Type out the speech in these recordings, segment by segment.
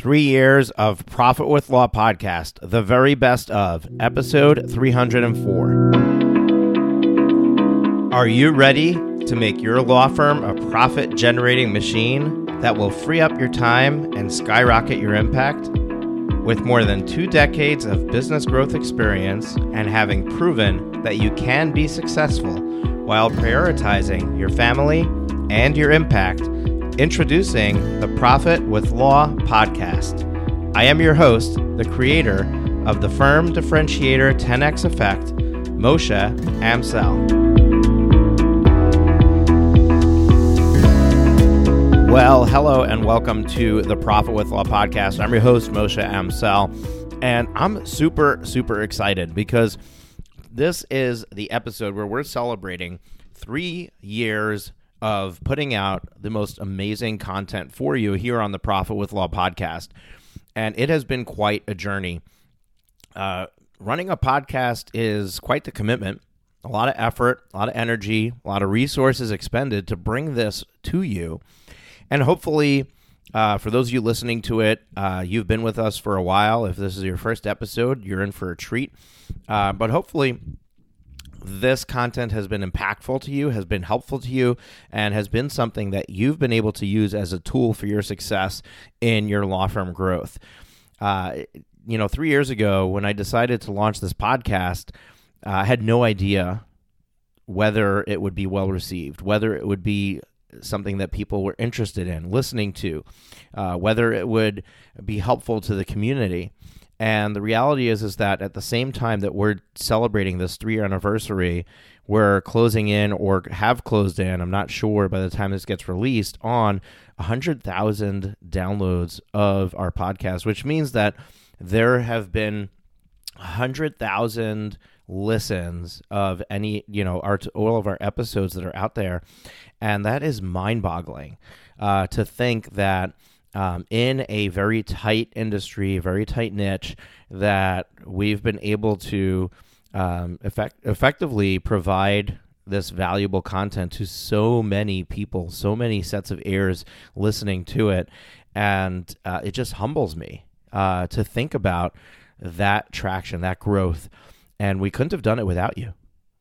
Three years of Profit with Law podcast, the very best of episode 304. Are you ready to make your law firm a profit generating machine that will free up your time and skyrocket your impact? With more than two decades of business growth experience and having proven that you can be successful while prioritizing your family and your impact, introducing the Profit with Law podcast. I am your host, the creator of the firm differentiator 10x effect, Moshe Amsel. Well, hello and welcome to the Profit with Law podcast. I'm your host, Moshe Amsel, and I'm super, super excited because this is the episode where we're celebrating three years of putting out the most amazing content for you here on the Profit with Law podcast. And it has been quite a journey. Uh, running a podcast is quite the commitment, a lot of effort, a lot of energy, a lot of resources expended to bring this to you. And hopefully, uh, for those of you listening to it, uh, you've been with us for a while. If this is your first episode, you're in for a treat. Uh, but hopefully, this content has been impactful to you, has been helpful to you, and has been something that you've been able to use as a tool for your success in your law firm growth. Uh, you know, three years ago, when I decided to launch this podcast, uh, I had no idea whether it would be well received, whether it would be something that people were interested in listening to, uh, whether it would be helpful to the community. And the reality is, is that at the same time that we're celebrating this three-year anniversary, we're closing in or have closed in. I'm not sure by the time this gets released on 100,000 downloads of our podcast, which means that there have been 100,000 listens of any you know our all of our episodes that are out there and that is mind-boggling uh, to think that um, in a very tight industry very tight niche that we've been able to um, effect- effectively provide this valuable content to so many people so many sets of ears listening to it and uh, it just humbles me uh, to think about that traction that growth and we couldn't have done it without you.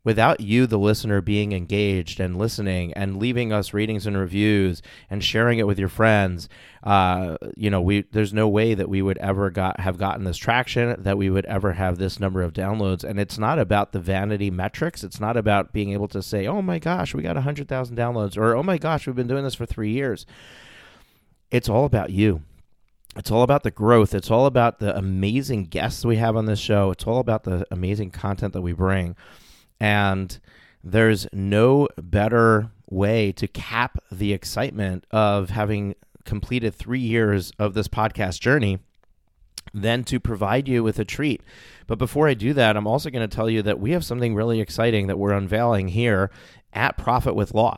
Without you, the listener, being engaged and listening and leaving us ratings and reviews and sharing it with your friends, uh, you know, we there's no way that we would ever got have gotten this traction, that we would ever have this number of downloads. And it's not about the vanity metrics. It's not about being able to say, "Oh my gosh, we got hundred thousand downloads," or "Oh my gosh, we've been doing this for three years." It's all about you it's all about the growth. It's all about the amazing guests we have on this show. It's all about the amazing content that we bring. And there's no better way to cap the excitement of having completed three years of this podcast journey than to provide you with a treat. But before I do that, I'm also going to tell you that we have something really exciting that we're unveiling here at Profit with Law.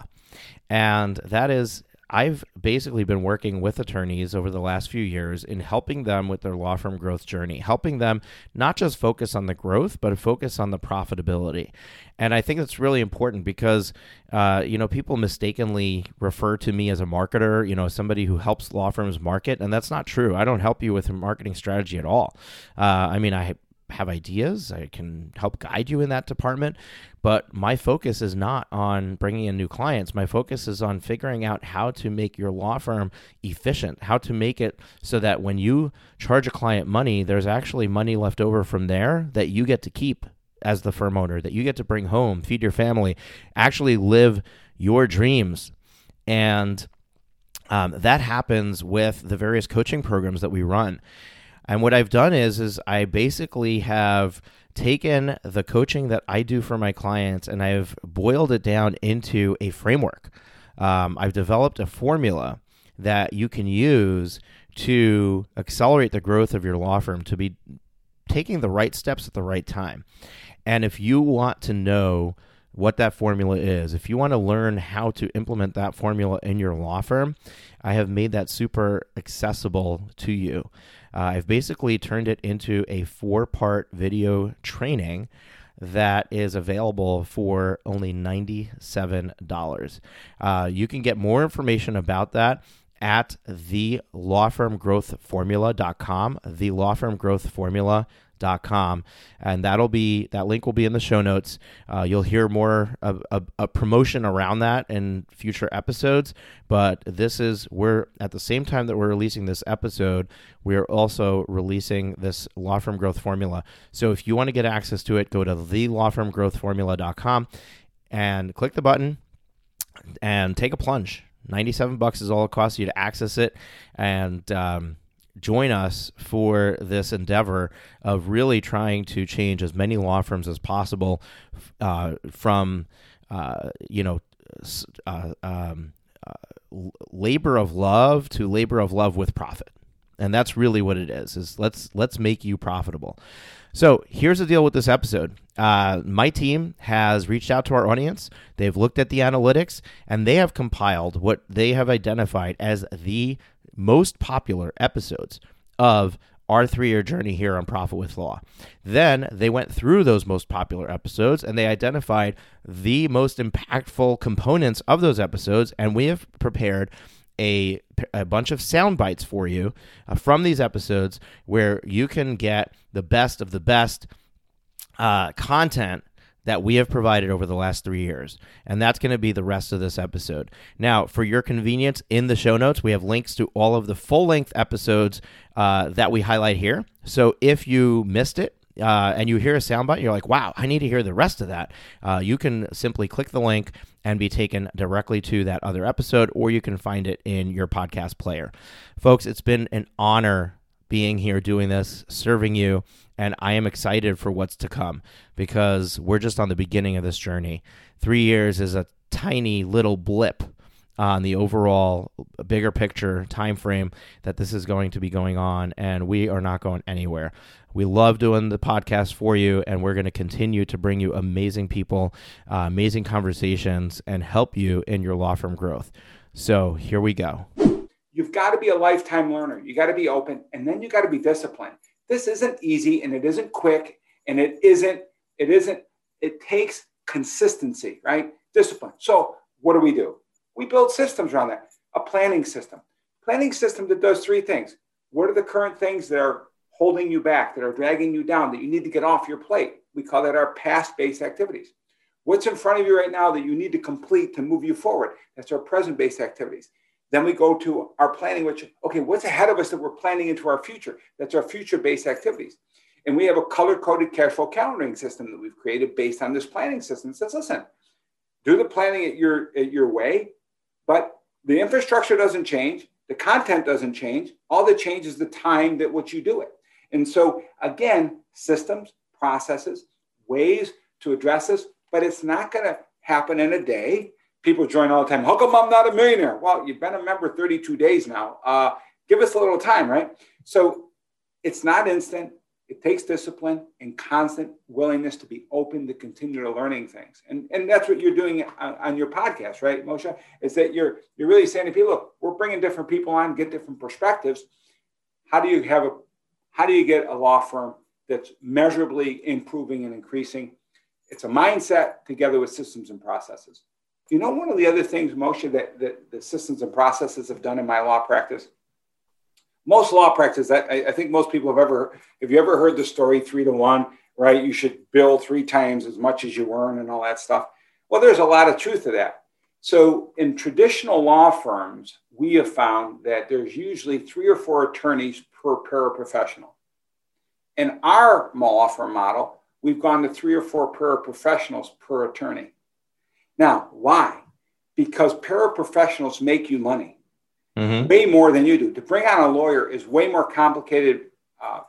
And that is I've basically been working with attorneys over the last few years in helping them with their law firm growth journey, helping them not just focus on the growth, but focus on the profitability. And I think that's really important because, uh, you know, people mistakenly refer to me as a marketer, you know, somebody who helps law firms market, and that's not true. I don't help you with a marketing strategy at all. Uh, I mean, I have ideas. I can help guide you in that department. But my focus is not on bringing in new clients. My focus is on figuring out how to make your law firm efficient, how to make it so that when you charge a client money, there's actually money left over from there that you get to keep as the firm owner, that you get to bring home, feed your family, actually live your dreams. And um, that happens with the various coaching programs that we run. And what I've done is is I basically have taken the coaching that I do for my clients and I've boiled it down into a framework. Um, I've developed a formula that you can use to accelerate the growth of your law firm to be taking the right steps at the right time. And if you want to know what that formula is, if you want to learn how to implement that formula in your law firm, I have made that super accessible to you. Uh, I've basically turned it into a four part video training that is available for only $97. Uh, you can get more information about that at the lawfirmgrowthformula.com, lawfirmgrowthformula.com, and that'll be that link will be in the show notes. Uh, you'll hear more of a, promotion around that in future episodes. But this is we're at the same time that we're releasing this episode, we're also releasing this law firm growth formula. So if you want to get access to it, go to the lawfirmgrowthformula.com and click the button and take a plunge 97 bucks is all it costs you to access it and um, join us for this endeavor of really trying to change as many law firms as possible uh, from uh, you know uh, um, uh, labor of love to labor of love with profit and that's really what it is is let's let's make you profitable so here's the deal with this episode. Uh, my team has reached out to our audience. They've looked at the analytics and they have compiled what they have identified as the most popular episodes of our three year journey here on Profit with Law. Then they went through those most popular episodes and they identified the most impactful components of those episodes. And we have prepared a, a bunch of sound bites for you uh, from these episodes where you can get the best of the best uh, content that we have provided over the last three years. And that's going to be the rest of this episode. Now, for your convenience, in the show notes, we have links to all of the full length episodes uh, that we highlight here. So if you missed it, uh, and you hear a soundbite, you're like, wow, I need to hear the rest of that. Uh, you can simply click the link and be taken directly to that other episode, or you can find it in your podcast player. Folks, it's been an honor being here doing this, serving you, and I am excited for what's to come because we're just on the beginning of this journey. Three years is a tiny little blip on the overall bigger picture time frame that this is going to be going on and we are not going anywhere we love doing the podcast for you, and we're going to continue to bring you amazing people, uh, amazing conversations, and help you in your law firm growth. So here we go. You've got to be a lifetime learner. You got to be open, and then you got to be disciplined. This isn't easy, and it isn't quick, and it isn't. It isn't. It takes consistency, right? Discipline. So what do we do? We build systems around that. A planning system. Planning system that does three things. What are the current things that are holding you back, that are dragging you down, that you need to get off your plate. We call that our past based activities. What's in front of you right now that you need to complete to move you forward? That's our present based activities. Then we go to our planning, which, okay, what's ahead of us that we're planning into our future? That's our future based activities. And we have a color coded cash flow calendaring system that we've created based on this planning system. It says, listen, do the planning at your, at your way, but the infrastructure doesn't change, the content doesn't change. All that changes the time that which you do it. And so, again, systems, processes, ways to address this, but it's not going to happen in a day. People join all the time. How come I'm not a millionaire? Well, you've been a member 32 days now. Uh, give us a little time, right? So it's not instant. It takes discipline and constant willingness to be open to continue to learning things. And, and that's what you're doing on, on your podcast, right, Moshe? Is that you're you're really saying to people, look, we're bringing different people on, get different perspectives. How do you have a how do you get a law firm that's measurably improving and increasing? It's a mindset together with systems and processes. You know, one of the other things, Moshe, that, that the systems and processes have done in my law practice? Most law practice, I, I think most people have ever, have you ever heard the story three to one, right? You should bill three times as much as you earn and all that stuff. Well, there's a lot of truth to that. So in traditional law firms, we have found that there's usually three or four attorneys per paraprofessional. In our law firm model, we've gone to three or four paraprofessionals per attorney. Now, why? Because paraprofessionals make you money mm-hmm. way more than you do. To bring on a lawyer is way more complicated, uh,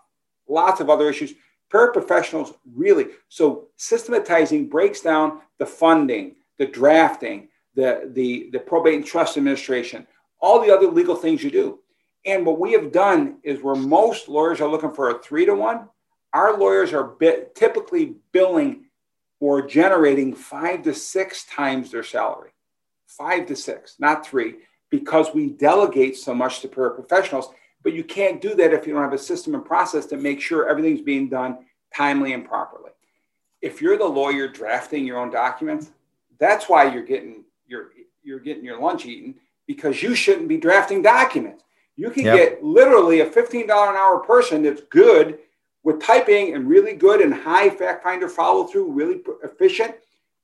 lots of other issues. Paraprofessionals really, so systematizing breaks down the funding, the drafting, the, the, the probate and trust administration, all the other legal things you do. And what we have done is where most lawyers are looking for a three to one, our lawyers are bit, typically billing or generating five to six times their salary. Five to six, not three, because we delegate so much to paraprofessionals. But you can't do that if you don't have a system and process to make sure everything's being done timely and properly. If you're the lawyer drafting your own documents, that's why you're getting your you're getting your lunch eaten because you shouldn't be drafting documents. You can yep. get literally a $15 an hour person that's good with typing and really good and high fact finder follow through, really efficient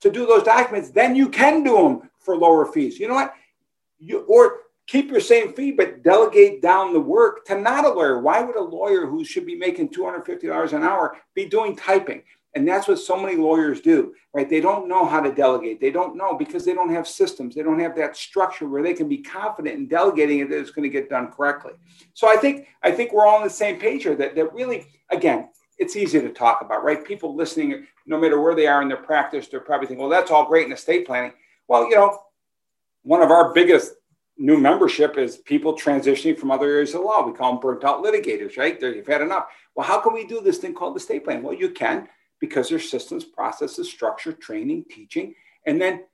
to do those documents. Then you can do them for lower fees. You know what? You, or keep your same fee, but delegate down the work to not a lawyer. Why would a lawyer who should be making $250 an hour be doing typing? And that's what so many lawyers do, right? They don't know how to delegate. They don't know because they don't have systems. They don't have that structure where they can be confident in delegating it that it's going to get done correctly. So I think I think we're all on the same page here. That that really, again, it's easy to talk about, right? People listening, no matter where they are in their practice, they're probably thinking, well, that's all great in estate planning. Well, you know, one of our biggest new membership is people transitioning from other areas of law. We call them burnt out litigators, right? They're, you've had enough. Well, how can we do this thing called the estate plan? Well, you can because there's systems, processes, structure, training, teaching. And then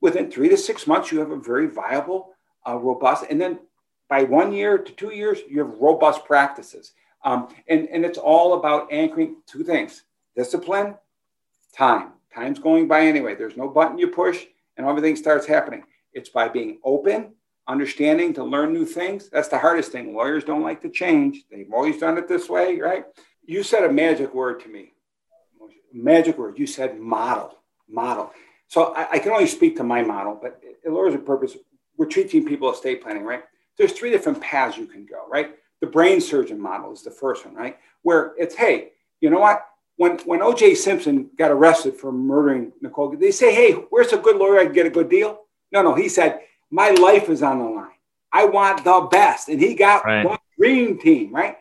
within three to six months, you have a very viable, uh, robust, and then by one year to two years, you have robust practices. Um, and, and it's all about anchoring two things discipline, time. Time's going by anyway. There's no button you push and everything starts happening. It's by being open, understanding to learn new things. That's the hardest thing. Lawyers don't like to change. They've always done it this way, right? You said a magic word to me. Magic word. You said model, model. So I, I can only speak to my model, but it lawyers a purpose. We're teaching people estate planning, right? There's three different paths you can go, right? The brain surgeon model is the first one, right? Where it's, hey, you know what? When when O.J. Simpson got arrested for murdering Nicole, they say, hey, where's a good lawyer I can get a good deal? No, no, he said, my life is on the line. I want the best. And he got right. one dream team, right?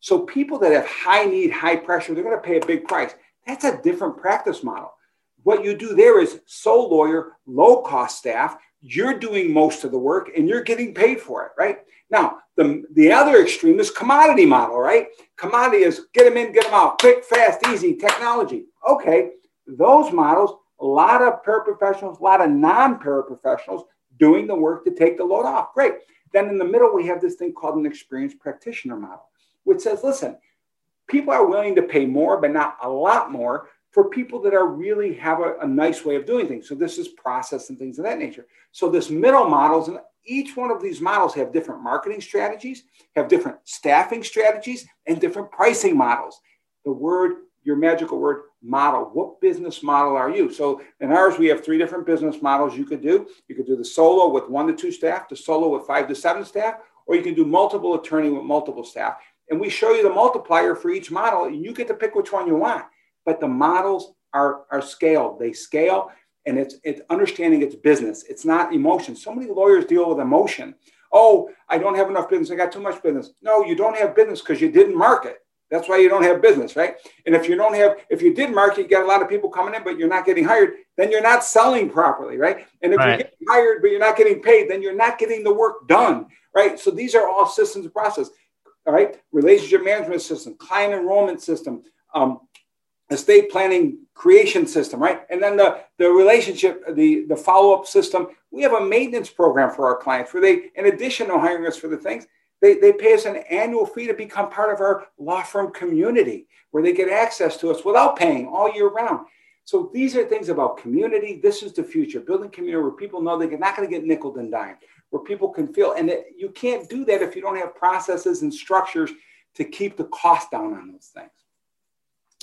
So people that have high need, high pressure, they're going to pay a big price. That's a different practice model. What you do there is sole lawyer, low cost staff. You're doing most of the work and you're getting paid for it, right? Now, the, the other extreme is commodity model, right? Commodity is get them in, get them out, quick, fast, easy, technology. Okay, those models, a lot of paraprofessionals, a lot of non paraprofessionals doing the work to take the load off. Great. Then in the middle, we have this thing called an experienced practitioner model, which says, listen, people are willing to pay more, but not a lot more for people that are really have a, a, nice way of doing things. So this is process and things of that nature. So this middle models, and each one of these models have different marketing strategies, have different staffing strategies, and different pricing models. The word your magical word model. What business model are you? So in ours, we have three different business models you could do. You could do the solo with one to two staff, the solo with five to seven staff, or you can do multiple attorney with multiple staff. And we show you the multiplier for each model, and you get to pick which one you want. But the models are, are scaled. They scale, and it's it's understanding it's business. It's not emotion. So many lawyers deal with emotion. Oh, I don't have enough business. I got too much business. No, you don't have business because you didn't market. That's why you don't have business, right? And if you don't have, if you did market, you got a lot of people coming in, but you're not getting hired, then you're not selling properly, right? And if right. you're getting hired, but you're not getting paid, then you're not getting the work done, right? So these are all systems of process, all right? Relationship management system, client enrollment system, um, estate planning creation system, right? And then the, the relationship, the, the follow-up system. We have a maintenance program for our clients where they, in addition to hiring us for the things, they, they pay us an annual fee to become part of our law firm community where they get access to us without paying all year round. So these are things about community. This is the future, building community where people know they're not going to get nickel and dime, where people can feel. And it, you can't do that if you don't have processes and structures to keep the cost down on those things.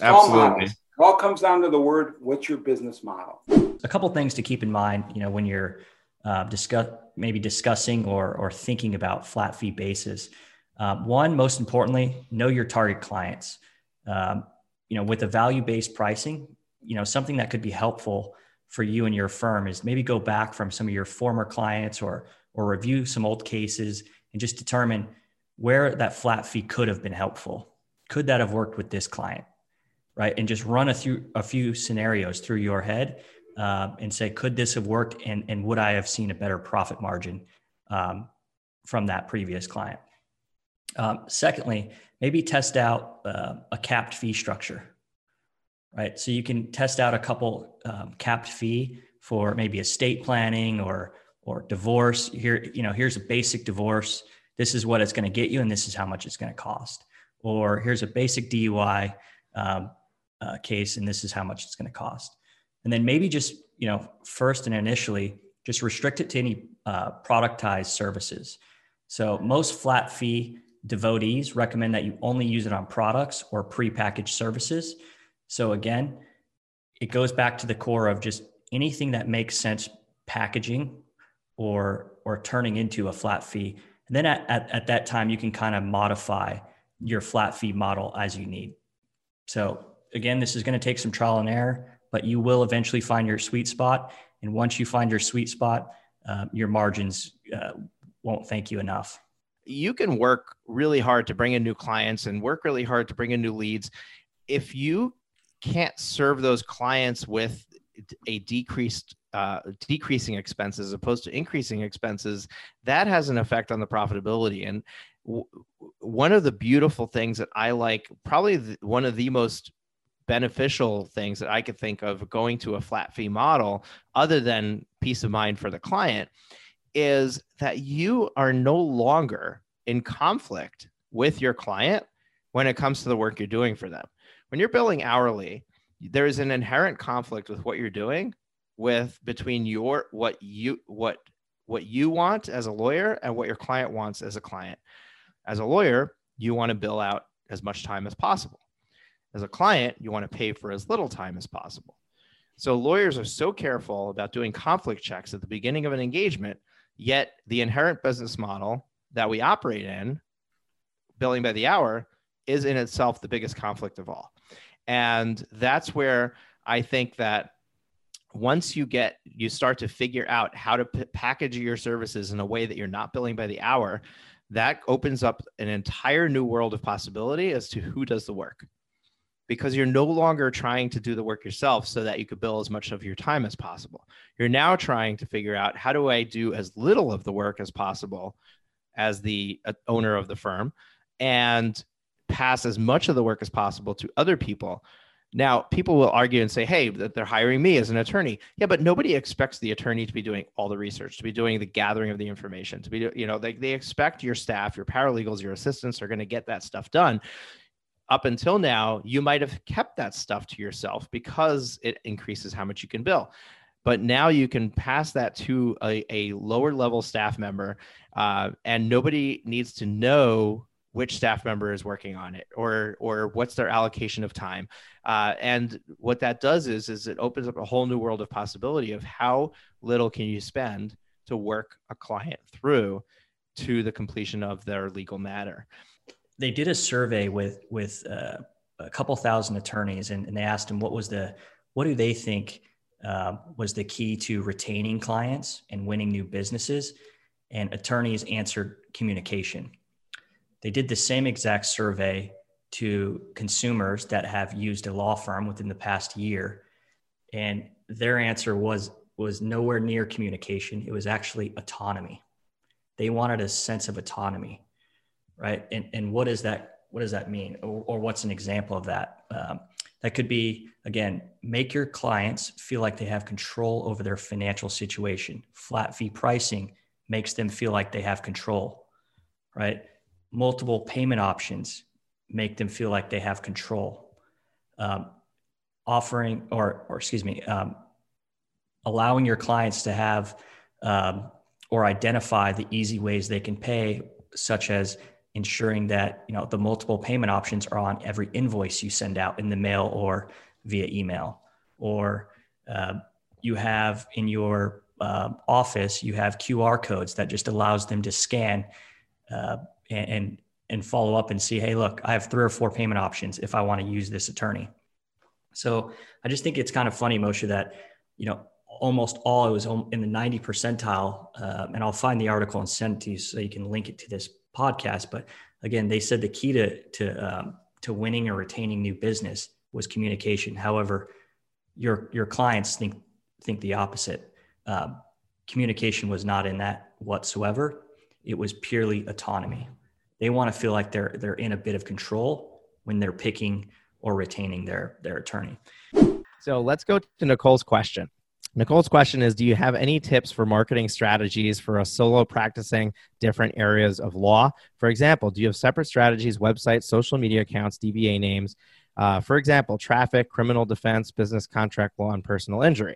Absolutely. It all comes down to the word, what's your business model? A couple things to keep in mind, you know, when you're uh, discuss maybe discussing or or thinking about flat fee basis. Uh, one, most importantly, know your target clients. Um, you know, with a value based pricing, you know something that could be helpful for you and your firm is maybe go back from some of your former clients or or review some old cases and just determine where that flat fee could have been helpful. Could that have worked with this client? Right. And just run a few a few scenarios through your head uh, and say, could this have worked? And, and would I have seen a better profit margin um, from that previous client? Um, secondly, maybe test out uh, a capped fee structure, right? So you can test out a couple um, capped fee for maybe estate planning or or divorce. Here, you know, here's a basic divorce. This is what it's going to get you, and this is how much it's going to cost. Or here's a basic DUI um, uh, case, and this is how much it's going to cost and then maybe just you know first and initially just restrict it to any uh, productized services. So most flat fee devotees recommend that you only use it on products or prepackaged services. So again, it goes back to the core of just anything that makes sense packaging or or turning into a flat fee. And then at, at, at that time, you can kind of modify your flat fee model as you need. So again, this is going to take some trial and error, but you will eventually find your sweet spot. And once you find your sweet spot, uh, your margins uh, won't thank you enough. You can work really hard to bring in new clients and work really hard to bring in new leads. If you can't serve those clients with a decreased uh, decreasing expenses as opposed to increasing expenses, that has an effect on the profitability. And w- one of the beautiful things that I like, probably the, one of the most beneficial things that I could think of going to a flat fee model, other than peace of mind for the client, is that you are no longer in conflict with your client when it comes to the work you're doing for them. When you're billing hourly, there is an inherent conflict with what you're doing with between your what you what what you want as a lawyer and what your client wants as a client. As a lawyer, you want to bill out as much time as possible. As a client, you want to pay for as little time as possible. So lawyers are so careful about doing conflict checks at the beginning of an engagement, yet the inherent business model that we operate in, billing by the hour, is in itself the biggest conflict of all. And that's where I think that once you get you start to figure out how to p- package your services in a way that you're not billing by the hour that opens up an entire new world of possibility as to who does the work. Because you're no longer trying to do the work yourself so that you could bill as much of your time as possible. You're now trying to figure out how do i do as little of the work as possible as the uh, owner of the firm and pass as much of the work as possible to other people now, people will argue and say, hey, that they're hiring me as an attorney. Yeah, but nobody expects the attorney to be doing all the research, to be doing the gathering of the information, to be, you know, they, they expect your staff, your paralegals, your assistants are going to get that stuff done. Up until now, you might have kept that stuff to yourself because it increases how much you can bill. But now you can pass that to a, a lower level staff member, uh, and nobody needs to know which staff member is working on it or or what's their allocation of time. Uh, and what that does is is it opens up a whole new world of possibility of how little can you spend to work a client through to the completion of their legal matter. They did a survey with with uh, a couple thousand attorneys and, and, they asked them what was the what do they think uh, was the key to retaining clients and winning new businesses? And attorneys answered communication they did the same exact survey to consumers that have used a law firm within the past year, and their answer was was nowhere near communication. It was actually autonomy. They wanted a sense of autonomy, right? And and what does that what does that mean, or, or what's an example of that? Um, that could be again make your clients feel like they have control over their financial situation. Flat fee pricing makes them feel like they have control, right? Multiple payment options make them feel like they have control. Um, offering, or, or excuse me, um, allowing your clients to have um, or identify the easy ways they can pay, such as ensuring that you know the multiple payment options are on every invoice you send out in the mail or via email, or uh, you have in your uh, office you have QR codes that just allows them to scan uh, and, and and follow up and see, hey, look, I have three or four payment options if I want to use this attorney. So I just think it's kind of funny, Moshe, that you know almost all it was in the 90 percentile, uh, and I'll find the article and send it to you so you can link it to this podcast. But again, they said the key to to um, to winning or retaining new business was communication. However, your your clients think think the opposite. Um, communication was not in that whatsoever. It was purely autonomy. They want to feel like they're they're in a bit of control when they're picking or retaining their their attorney. So let's go to Nicole's question. Nicole's question is Do you have any tips for marketing strategies for a solo practicing different areas of law? For example, do you have separate strategies, websites, social media accounts, DBA names? Uh, for example, traffic, criminal defense, business contract law, and personal injury.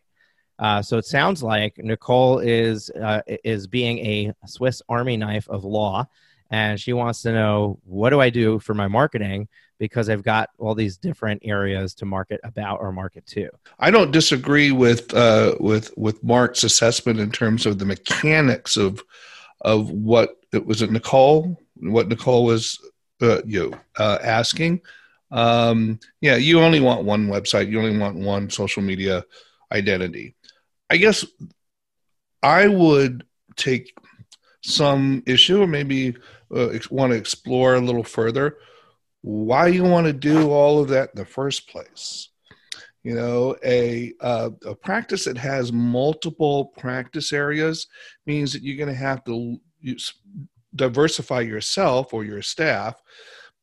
Uh, so it sounds like Nicole is uh, is being a Swiss Army knife of law, and she wants to know what do I do for my marketing because I've got all these different areas to market about or market to. I don't disagree with uh, with with Mark's assessment in terms of the mechanics of of what it was it Nicole what Nicole was uh, you uh, asking. Um, yeah, you only want one website. You only want one social media identity. I guess I would take some issue or maybe uh, want to explore a little further why you want to do all of that in the first place. You know, a uh, a practice that has multiple practice areas means that you're going to have to diversify yourself or your staff,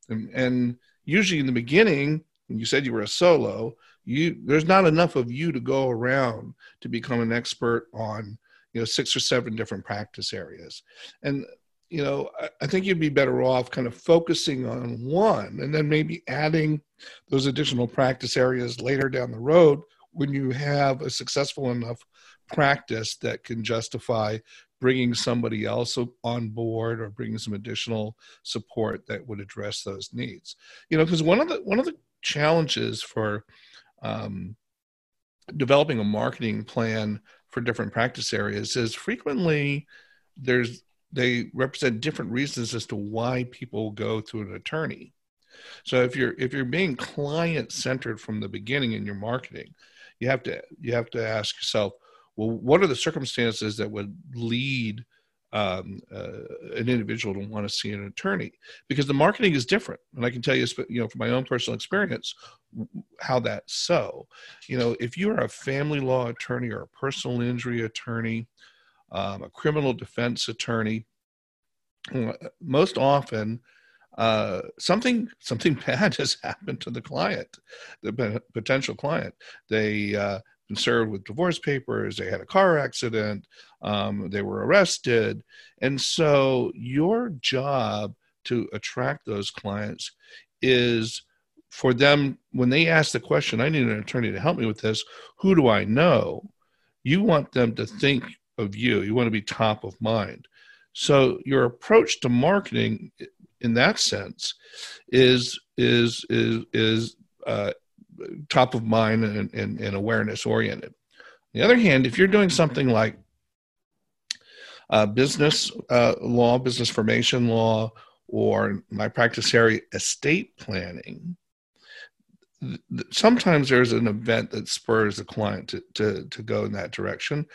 and, and usually in the beginning, when you said you were a solo, you there's not enough of you to go around to become an expert on you know six or seven different practice areas and you know I, I think you'd be better off kind of focusing on one and then maybe adding those additional practice areas later down the road when you have a successful enough practice that can justify bringing somebody else on board or bringing some additional support that would address those needs. You know because one of the one of the challenges for um, developing a marketing plan for different practice areas is frequently there's they represent different reasons as to why people go to an attorney. So if you're if you're being client centered from the beginning in your marketing you have to you have to ask yourself well what are the circumstances that would lead um, uh, an individual to want to see an attorney? Because the marketing is different and i can tell you you know from my own personal experience how that's so. You know if you're a family law attorney or a personal injury attorney um, a criminal defense attorney most often uh, something something bad has happened to the client the potential client they uh, been served with divorce papers, they had a car accident, um, they were arrested. And so your job to attract those clients is for them when they ask the question, I need an attorney to help me with this, who do I know? You want them to think of you, you want to be top of mind. So your approach to marketing in that sense is is is is uh, top of mind and, and, and awareness oriented. On the other hand, if you're doing something like uh, business uh, law, business formation law, or my practice area, estate planning, sometimes there's an event that spurs the client to, to, to go in that direction.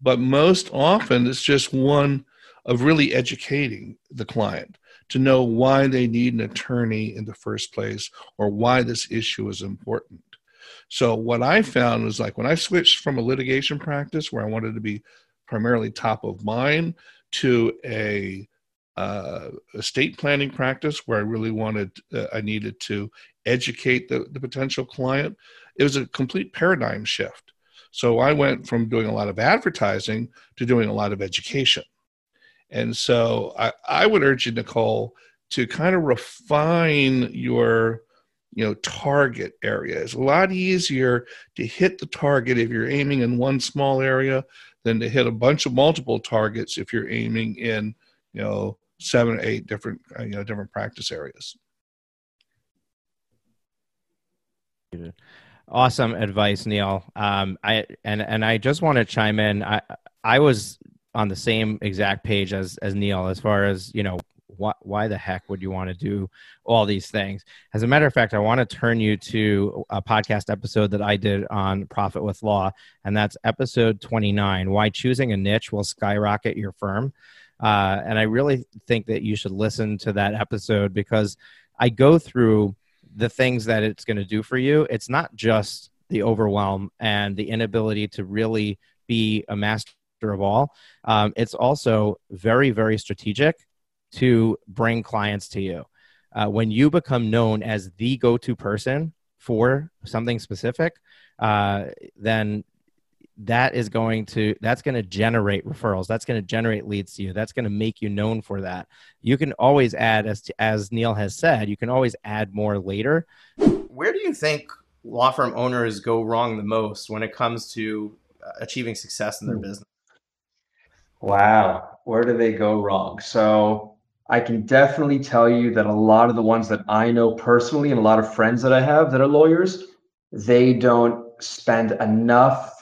But most often, it's just one of really educating the client to know why they need an attorney in the first place or why this issue is important. So what I found was like when I switched from a litigation practice where I wanted to be primarily top of mind to a uh, estate planning practice where I really wanted, uh, I needed to educate the, the potential client. It was a complete paradigm shift. So I went from doing a lot of advertising to doing a lot of education. And so I, I would urge you, Nicole, to kind of refine your you know target area. It's a lot easier to hit the target if you're aiming in one small area than to hit a bunch of multiple targets if you're aiming in you know seven or eight different uh, you know different practice areas. Awesome advice, Neil. Um, I and and I just want to chime in. I I was on the same exact page as as Neil as far as you know why, why the heck would you want to do all these things? As a matter of fact, I want to turn you to a podcast episode that I did on Profit with Law, and that's episode 29 Why Choosing a Niche Will Skyrocket Your Firm. Uh, and I really think that you should listen to that episode because I go through the things that it's going to do for you. It's not just the overwhelm and the inability to really be a master of all. Um, it's also very, very strategic to bring clients to you. Uh, when you become known as the go to person for something specific, uh, then that is going to that's going to generate referrals that's going to generate leads to you that's going to make you known for that you can always add as to, as neil has said you can always add more later where do you think law firm owners go wrong the most when it comes to achieving success in their hmm. business? Wow, where do they go wrong? So I can definitely tell you that a lot of the ones that I know personally and a lot of friends that I have that are lawyers, they don't spend enough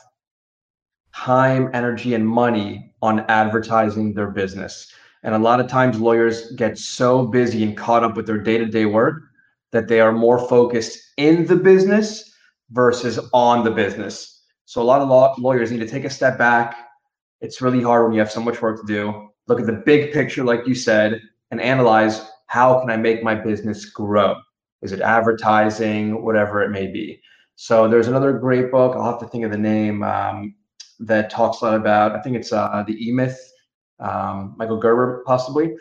time, energy, and money on advertising their business. And a lot of times lawyers get so busy and caught up with their day to day work that they are more focused in the business versus on the business. So a lot of law- lawyers need to take a step back. It's really hard when you have so much work to do. Look at the big picture, like you said, and analyze how can I make my business grow? Is it advertising, whatever it may be? So there's another great book. I'll have to think of the name um, that talks a lot about. I think it's uh, the E Myth, um, Michael Gerber possibly.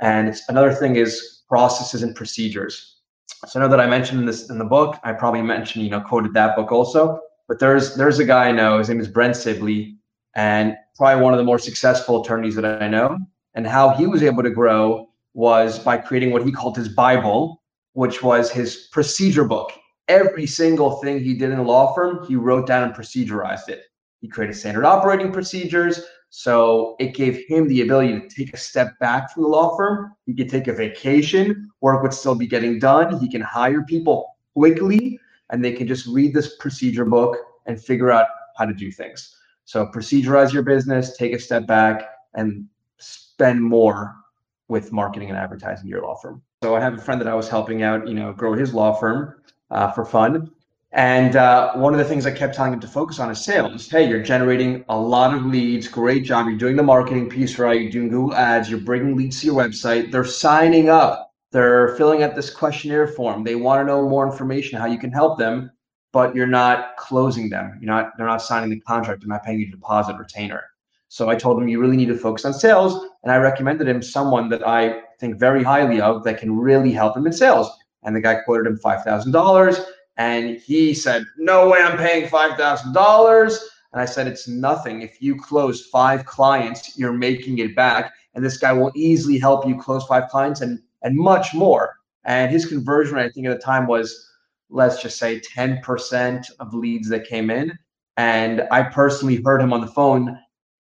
And it's another thing is processes and procedures. So I know that I mentioned this in the book. I probably mentioned, you know, quoted that book also. But there's there's a guy I know. His name is Brent Sibley, and probably one of the more successful attorneys that I know. And how he was able to grow was by creating what he called his Bible, which was his procedure book. Every single thing he did in a law firm, he wrote down and procedurized it. He created standard operating procedures. So it gave him the ability to take a step back from the law firm. He could take a vacation, work would still be getting done. He can hire people quickly and they can just read this procedure book and figure out how to do things. So procedurize your business, take a step back, and spend more with marketing and advertising your law firm. So I have a friend that I was helping out, you know, grow his law firm uh, for fun. And uh, one of the things I kept telling him to focus on is sales. Hey, you're generating a lot of leads. Great job. You're doing the marketing piece right. You're doing Google ads. You're bringing leads to your website. They're signing up. They're filling out this questionnaire form. They want to know more information, how you can help them, but you're not closing them. You're not, they're not signing the contract. They're not paying you deposit retainer. So I told him you really need to focus on sales. And I recommended him someone that I think very highly of that can really help him in sales. And the guy quoted him $5,000 and he said, No way I'm paying $5,000. And I said, It's nothing. If you close five clients, you're making it back. And this guy will easily help you close five clients and, and much more. And his conversion rate, I think at the time was, let's just say 10% of leads that came in. And I personally heard him on the phone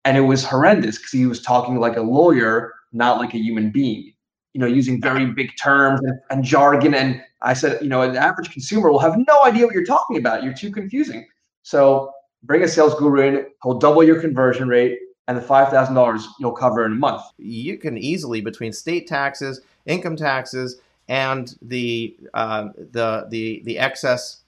and it was horrendous because he was talking like a lawyer, not like a human being you know, using very big terms and, and, jargon. And I said, you know, an average consumer will have no idea what you're talking about. You're too confusing. So bring a sales guru in, he'll double your conversion rate, and the five thousand dollars you'll cover in a month. You can easily between state taxes, income taxes, and the uh, the the the excess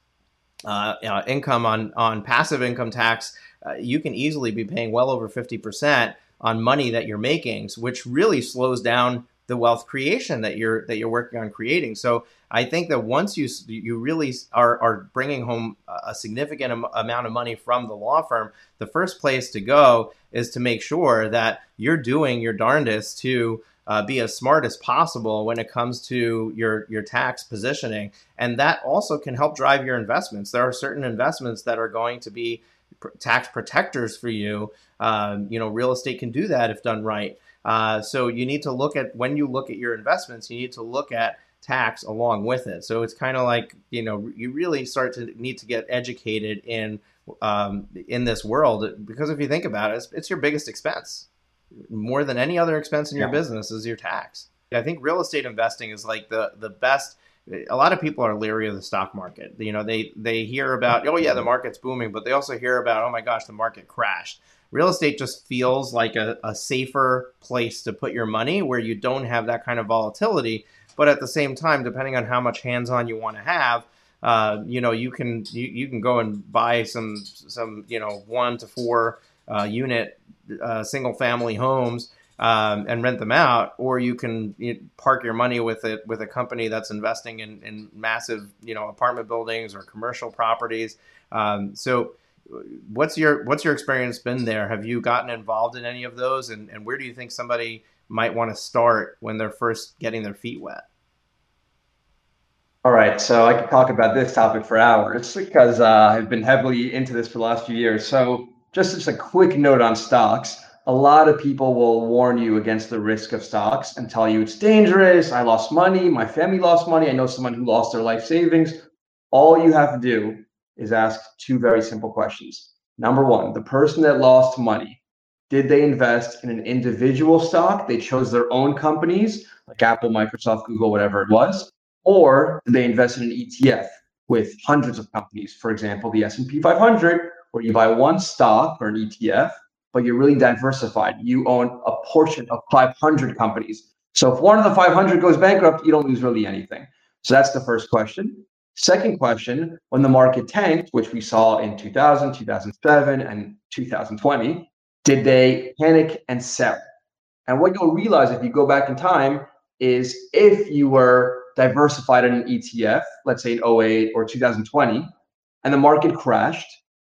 uh, uh, income on on passive income tax, uh, you can easily be paying well over fifty percent on money that you're making, which really slows down the wealth creation that you're that you're working on creating. So I think that once you you really are are bringing home a significant am- amount of money from the law firm, the first place to go is to make sure that you're doing your darndest to uh, be as smart as possible when it comes to your your tax positioning, and that also can help drive your investments. There are certain investments that are going to be tax protectors for you. Um, you know, real estate can do that if done right. Uh, so you need to look at when you look at your investments, you need to look at tax along with it. So it's kind of like you know you really start to need to get educated in um, in this world because if you think about it, it's, it's, your biggest expense. More than any other expense in your yeah. business is your tax. I think real estate investing is like the the best. A lot of people are leery of the stock market. You know, they they hear about oh yeah the market's booming, but they also hear about oh my gosh the market crashed real estate just feels like a, a safer place to put your money where you don't have that kind of volatility. But at the same time, depending on how much hands-on you want to have, uh, you know, you can you, you can go and buy some some you know one to four uh, unit uh, single family homes um, and rent them out, or you can you know, park your money with it with a company that's investing in, in massive you know apartment buildings or commercial properties. Um, so what's your what's your experience been there? Have you gotten involved in any of those, and, and where do you think somebody might want to start when they're first getting their feet wet? All right, so I could talk about this topic for hours because uh, I've been heavily into this for the last few years. So just just a quick note on stocks. A lot of people will warn you against the risk of stocks and tell you it's dangerous. I lost money. My family lost money. I know someone who lost their life savings. All you have to do is ask two very simple questions. Number one, the person that lost money, did they invest in an individual stock? They chose their own companies like Apple, Microsoft, Google, whatever it was, or they invest in an ETF with hundreds of companies? For example, the S&P 500, where you buy one stock or an ETF, but you're really diversified. You own a portion of 500 companies. So if one of the 500 goes bankrupt, you don't lose really anything. So that's the first question. Second question, when the market tanked, which we saw in 2000, 2007, and 2020, did they panic and sell? And what you'll realize if you go back in time is if you were diversified in an ETF, let's say in 08 or 2020, and the market crashed,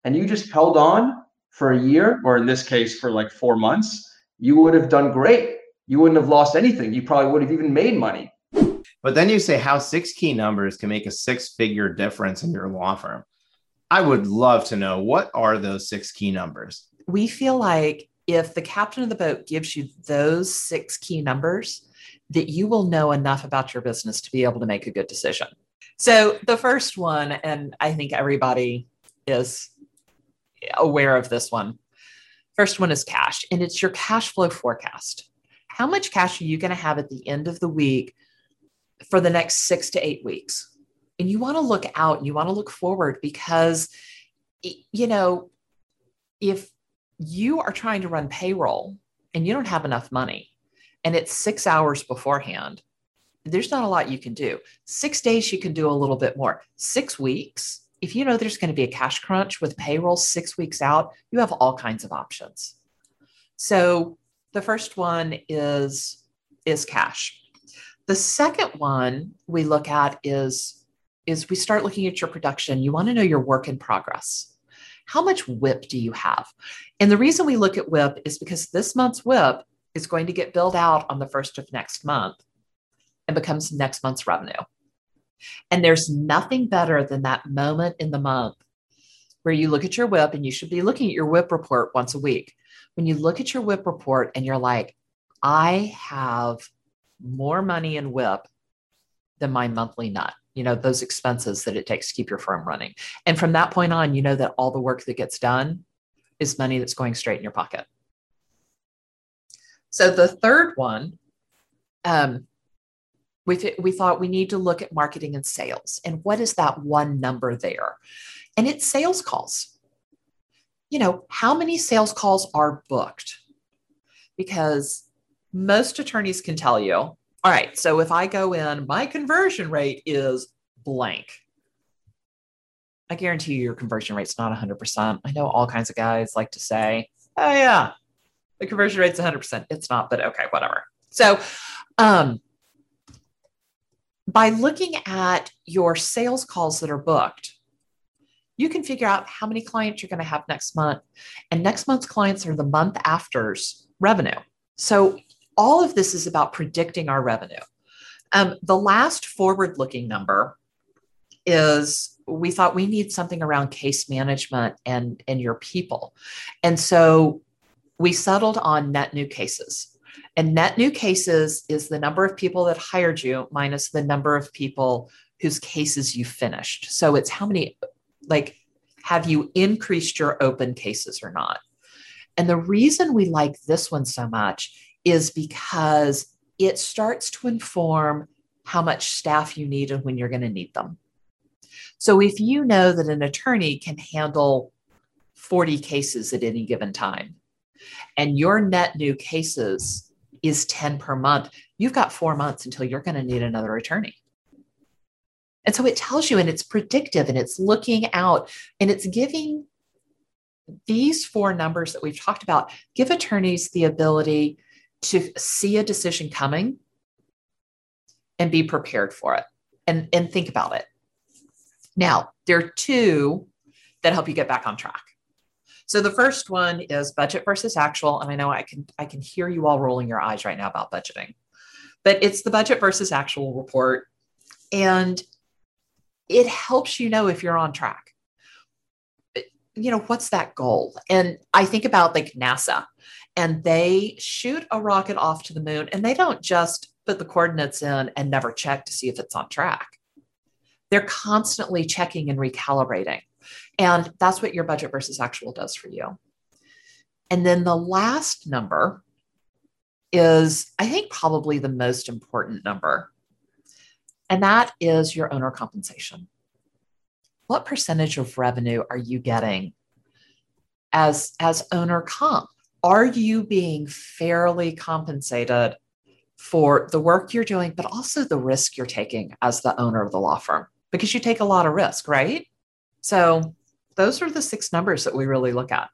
and you just held on for a year, or in this case, for like four months, you would have done great. You wouldn't have lost anything. You probably would have even made money. But then you say how six key numbers can make a six figure difference in your law firm. I would love to know what are those six key numbers? We feel like if the captain of the boat gives you those six key numbers, that you will know enough about your business to be able to make a good decision. So, the first one, and I think everybody is aware of this one. First one is cash, and it's your cash flow forecast. How much cash are you going to have at the end of the week for the next six to eight weeks? And you want to look out, you want to look forward because, you know, if you are trying to run payroll and you don't have enough money and it's six hours beforehand, there's not a lot you can do. Six days, you can do a little bit more. Six weeks, if you know there's going to be a cash crunch with payroll six weeks out, you have all kinds of options. So the first one is, is cash. The second one we look at is, is we start looking at your production. You want to know your work in progress. How much WIP do you have? And the reason we look at WIP is because this month's WIP is going to get billed out on the first of next month and becomes next month's revenue. And there's nothing better than that moment in the month where you look at your WIP and you should be looking at your WIP report once a week. When you look at your WIP report and you're like, I have more money in WIP than my monthly nut, you know, those expenses that it takes to keep your firm running. And from that point on, you know that all the work that gets done is money that's going straight in your pocket. So the third one, um, we, we thought we need to look at marketing and sales. And what is that one number there? And it's sales calls. You know, how many sales calls are booked? Because most attorneys can tell you, all right, so if I go in, my conversion rate is blank. I guarantee you your conversion rate's not 100%. I know all kinds of guys like to say, oh, yeah, the conversion rate's 100%. It's not, but okay, whatever. So, um, by looking at your sales calls that are booked, you can figure out how many clients you're going to have next month. And next month's clients are the month after's revenue. So all of this is about predicting our revenue. Um, the last forward looking number is we thought we need something around case management and, and your people. And so we settled on net new cases. And net new cases is the number of people that hired you minus the number of people whose cases you finished. So it's how many, like, have you increased your open cases or not? And the reason we like this one so much is because it starts to inform how much staff you need and when you're going to need them. So if you know that an attorney can handle 40 cases at any given time, and your net new cases is 10 per month, you've got four months until you're going to need another attorney. And so it tells you, and it's predictive, and it's looking out, and it's giving these four numbers that we've talked about give attorneys the ability to see a decision coming and be prepared for it and, and think about it. Now, there are two that help you get back on track. So the first one is budget versus actual. And I know I can I can hear you all rolling your eyes right now about budgeting, but it's the budget versus actual report. And it helps you know if you're on track. You know, what's that goal? And I think about like NASA and they shoot a rocket off to the moon and they don't just put the coordinates in and never check to see if it's on track. They're constantly checking and recalibrating. And that's what your budget versus actual does for you. And then the last number is, I think, probably the most important number. And that is your owner compensation. What percentage of revenue are you getting as, as owner comp? Are you being fairly compensated for the work you're doing, but also the risk you're taking as the owner of the law firm? Because you take a lot of risk, right? So those are the six numbers that we really look at.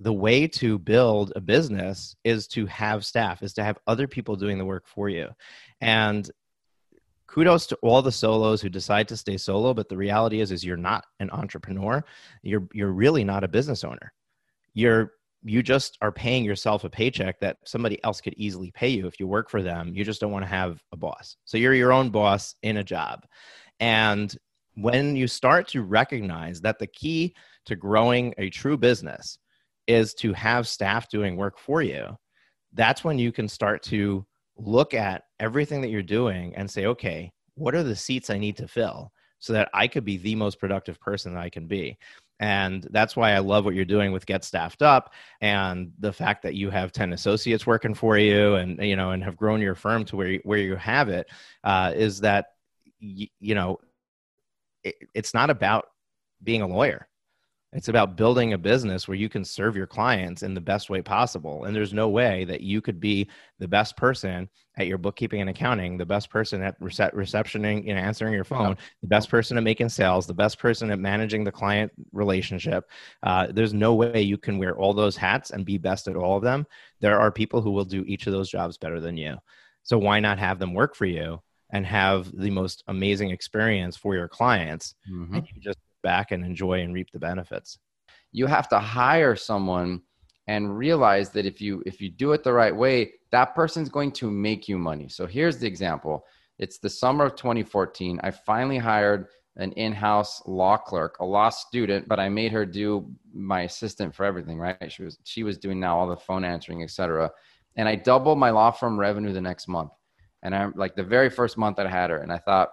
The way to build a business is to have staff, is to have other people doing the work for you. And kudos to all the solos who decide to stay solo, but the reality is is you're not an entrepreneur. You're you're really not a business owner. You're you just are paying yourself a paycheck that somebody else could easily pay you if you work for them. You just don't want to have a boss. So you're your own boss in a job. And when you start to recognize that the key to growing a true business is to have staff doing work for you, that's when you can start to look at everything that you're doing and say, okay, what are the seats I need to fill so that I could be the most productive person that I can be? And that's why I love what you're doing with Get Staffed Up and the fact that you have 10 associates working for you and, you know, and have grown your firm to where you, where you have it. Uh, is that, you know, it, it's not about being a lawyer. It's about building a business where you can serve your clients in the best way possible. And there's no way that you could be the best person at your bookkeeping and accounting, the best person at rece- receptioning, answering your phone, the best person at making sales, the best person at managing the client relationship. Uh, there's no way you can wear all those hats and be best at all of them. There are people who will do each of those jobs better than you. So why not have them work for you and have the most amazing experience for your clients mm-hmm. and you just back and enjoy and reap the benefits. You have to hire someone and realize that if you if you do it the right way that person's going to make you money. So here's the example. It's the summer of 2014 i finally hired an in-house law clerk a law student but i made her do my assistant for everything right? She was she was doing now all the phone answering etc and i doubled my law firm revenue the next month and I'm like the very first month that I had her, and I thought,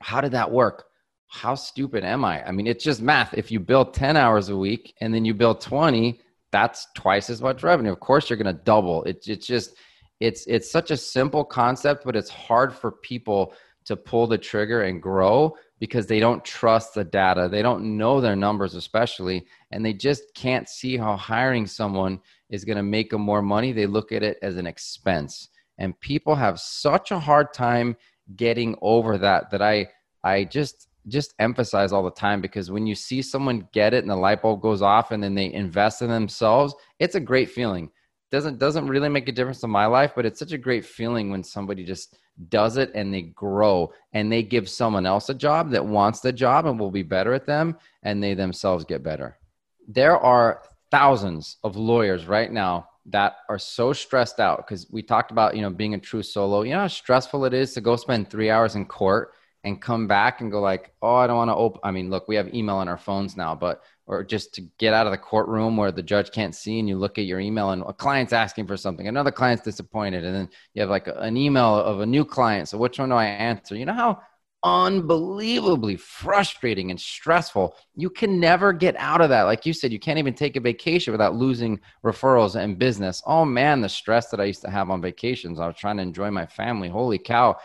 how did that work? How stupid am I? I mean, it's just math. If you build 10 hours a week and then you build 20, that's twice as much revenue. Of course, you're going to double. It, it's just, it's, it's such a simple concept, but it's hard for people to pull the trigger and grow because they don't trust the data. They don't know their numbers, especially, and they just can't see how hiring someone is going to make them more money. They look at it as an expense and people have such a hard time getting over that that i i just just emphasize all the time because when you see someone get it and the light bulb goes off and then they invest in themselves it's a great feeling. Doesn't doesn't really make a difference in my life but it's such a great feeling when somebody just does it and they grow and they give someone else a job that wants the job and will be better at them and they themselves get better. There are thousands of lawyers right now that are so stressed out because we talked about you know being a true solo. You know how stressful it is to go spend three hours in court and come back and go like oh i don't want to open i mean look we have email on our phones now but or just to get out of the courtroom where the judge can't see and you look at your email and a client's asking for something another client's disappointed and then you have like an email of a new client so which one do i answer? You know how unbelievably frustrating and stressful. You can never get out of that. Like you said, you can't even take a vacation without losing referrals and business. Oh man, the stress that I used to have on vacations. I was trying to enjoy my family. Holy cow.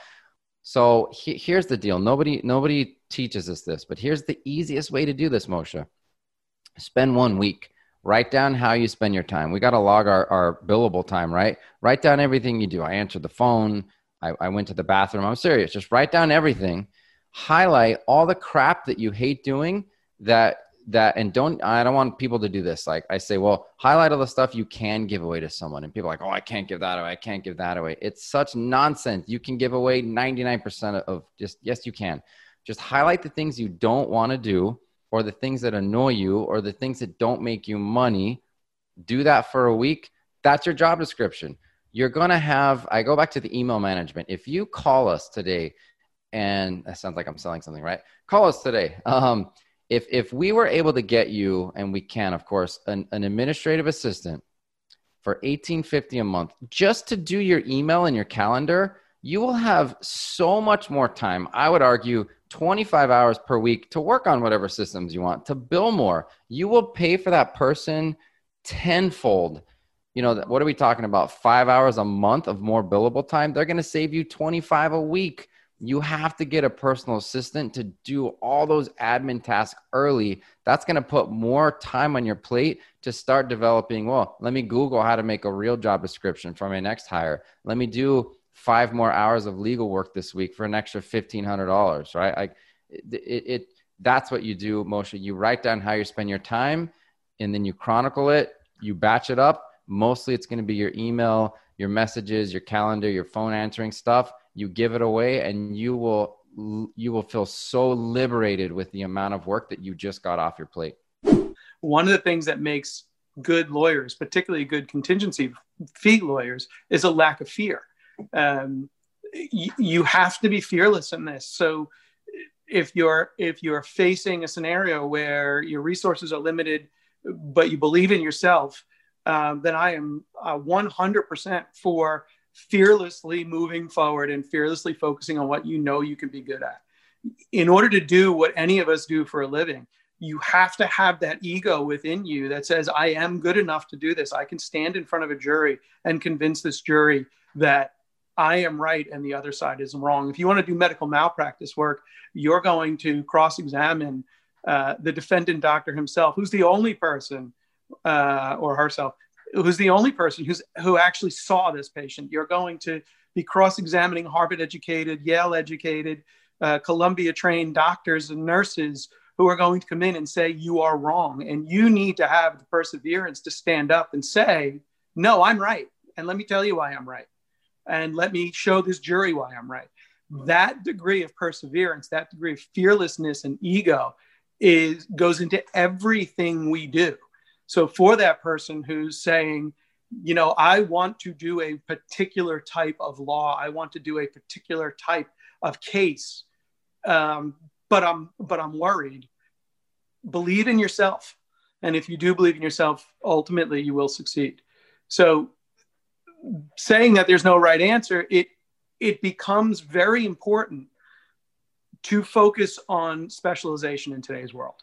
So he, here's the deal. Nobody nobody teaches us this, but here's the easiest way to do this, Moshe. Spend one week. Write down how you spend your time. We got to log our, our billable time, right? Write down everything you do. I answer the phone, I, I went to the bathroom. I'm serious. Just write down everything. Highlight all the crap that you hate doing that that and don't I don't want people to do this. Like I say, well, highlight all the stuff you can give away to someone. And people are like, oh, I can't give that away. I can't give that away. It's such nonsense. You can give away 99% of just yes, you can. Just highlight the things you don't want to do or the things that annoy you or the things that don't make you money. Do that for a week. That's your job description you're going to have i go back to the email management if you call us today and that sounds like i'm selling something right call us today um, if if we were able to get you and we can of course an, an administrative assistant for 1850 a month just to do your email and your calendar you will have so much more time i would argue 25 hours per week to work on whatever systems you want, to bill more. You will pay for that person tenfold. You know, what are we talking about? Five hours a month of more billable time? They're going to save you 25 a week. You have to get a personal assistant to do all those admin tasks early. That's going to put more time on your plate to start developing. Well, let me Google how to make a real job description for my next hire. Let me do five more hours of legal work this week for an extra $1,500, right? Like it, it, it that's what you do, Moshe. You write down how you spend your time and then you chronicle it, you batch it up. Mostly it's going to be your email, your messages, your calendar, your phone answering stuff. You give it away and you will you will feel so liberated with the amount of work that you just got off your plate. One of the things that makes good lawyers, particularly good contingency fee lawyers, is a lack of fear um, y- you have to be fearless in this. So if you're if you're facing a scenario where your resources are limited, but you believe in yourself, um, then I am uh, 100% for fearlessly moving forward and fearlessly focusing on what you know you can be good at. In order to do what any of us do for a living, you have to have that ego within you that says, I am good enough to do this. I can stand in front of a jury and convince this jury that I am right and the other side is wrong. If you want to do medical malpractice work, you're going to cross examine uh, the defendant doctor himself, who's the only person uh, or herself who's the only person who's who actually saw this patient. You're going to be cross-examining Harvard-educated, Yale-educated, uh, Columbia-trained doctors and nurses who are going to come in and say you are wrong, and you need to have the perseverance to stand up and say, "No, I'm right," and let me tell you why I'm right and let me show this jury why I'm right. That degree of perseverance, that degree of fearlessness and ego is goes into everything we do. So for that person who's saying, you know, I want to do a particular type of law, I want to do a particular type of case, um, but I'm but I'm worried. Believe in yourself, and if you do believe in yourself, ultimately you will succeed. So saying that there's no right answer, it it becomes very important to focus on specialization in today's world.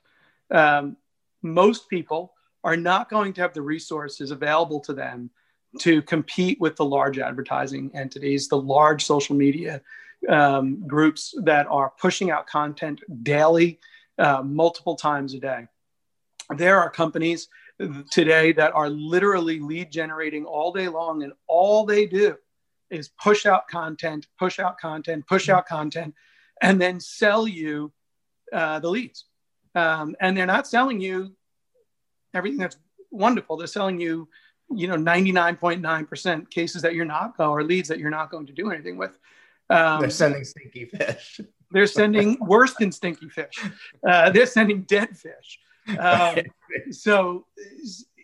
Um, most people are not going to have the resources available to them to compete with the large advertising entities, the large social media um, groups that are pushing out content daily, uh, multiple times a day. There are companies today that are literally lead generating all day long, and all they do is push out content, push out content, push out content, and then sell you uh, the leads. Um, and they're not selling you everything that's wonderful. They're selling you, you know, 99.9% cases that you're not going or leads that you're not going to do anything with. Um, they're sending stinky fish. They're sending worse than stinky fish. Uh, they're sending dead fish. Um, so,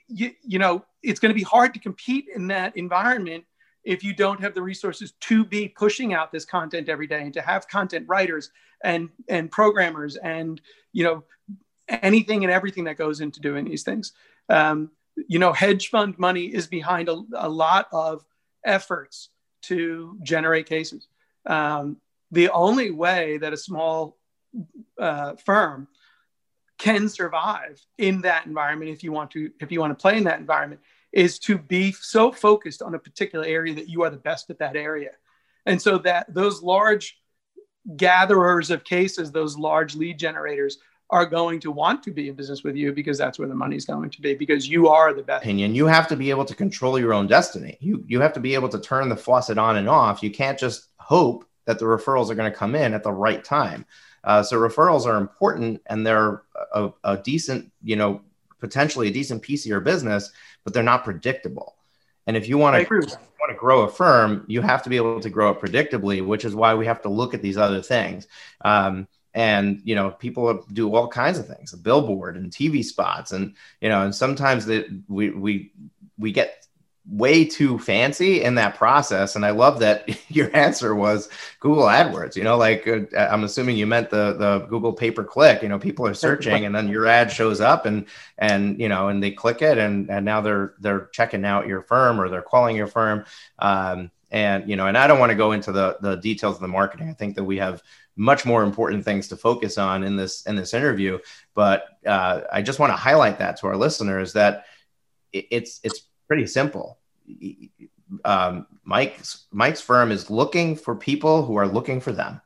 you, you know, it's going to be hard to compete in that environment if you don't have the resources to be pushing out this content every day and to have content writers and and programmers and you know anything and everything that goes into doing these things. Um, you know hedge fund money is behind a, a lot of efforts to generate cases. Um, the only way that a small uh, firm can survive in that environment if you want to if you want to play in that environment is to be so focused on a particular area that you are the best at that area. And so that those large gatherers of cases those large lead generators are going to want to be in business with you because that's where the money's going to be because you are the best. Opinion. You have to be able to control your own destiny. You you have to be able to turn the faucet on and off. You can't just hope that the referrals are going to come in at the right time. Uh, so referrals are important and they're a, a, decent, you know, potentially a decent piece of your business, but they're not predictable. And if you want to want to grow a firm, you have to be able to grow it predictably, which is why we have to look at these other things. Um, and you know, people do all kinds of things, a billboard and TV spots, and you know, and sometimes that we we we get way too fancy in that process. And i love that your answer was google adwords you know like uh, i'm assuming you meant the the google pay per click you know people are searching and then your ad shows up and and you know and they click it and and now they're they're checking out your firm or they're calling your firm. Um, and you know and i don't want to go into the the details of the marketing. I think that we have much more important things to focus on in this in this interview. But uh, I just want to highlight that to our listeners that it's it's pretty simple. Um, Mike's Mike's firm is looking for people who are looking for them.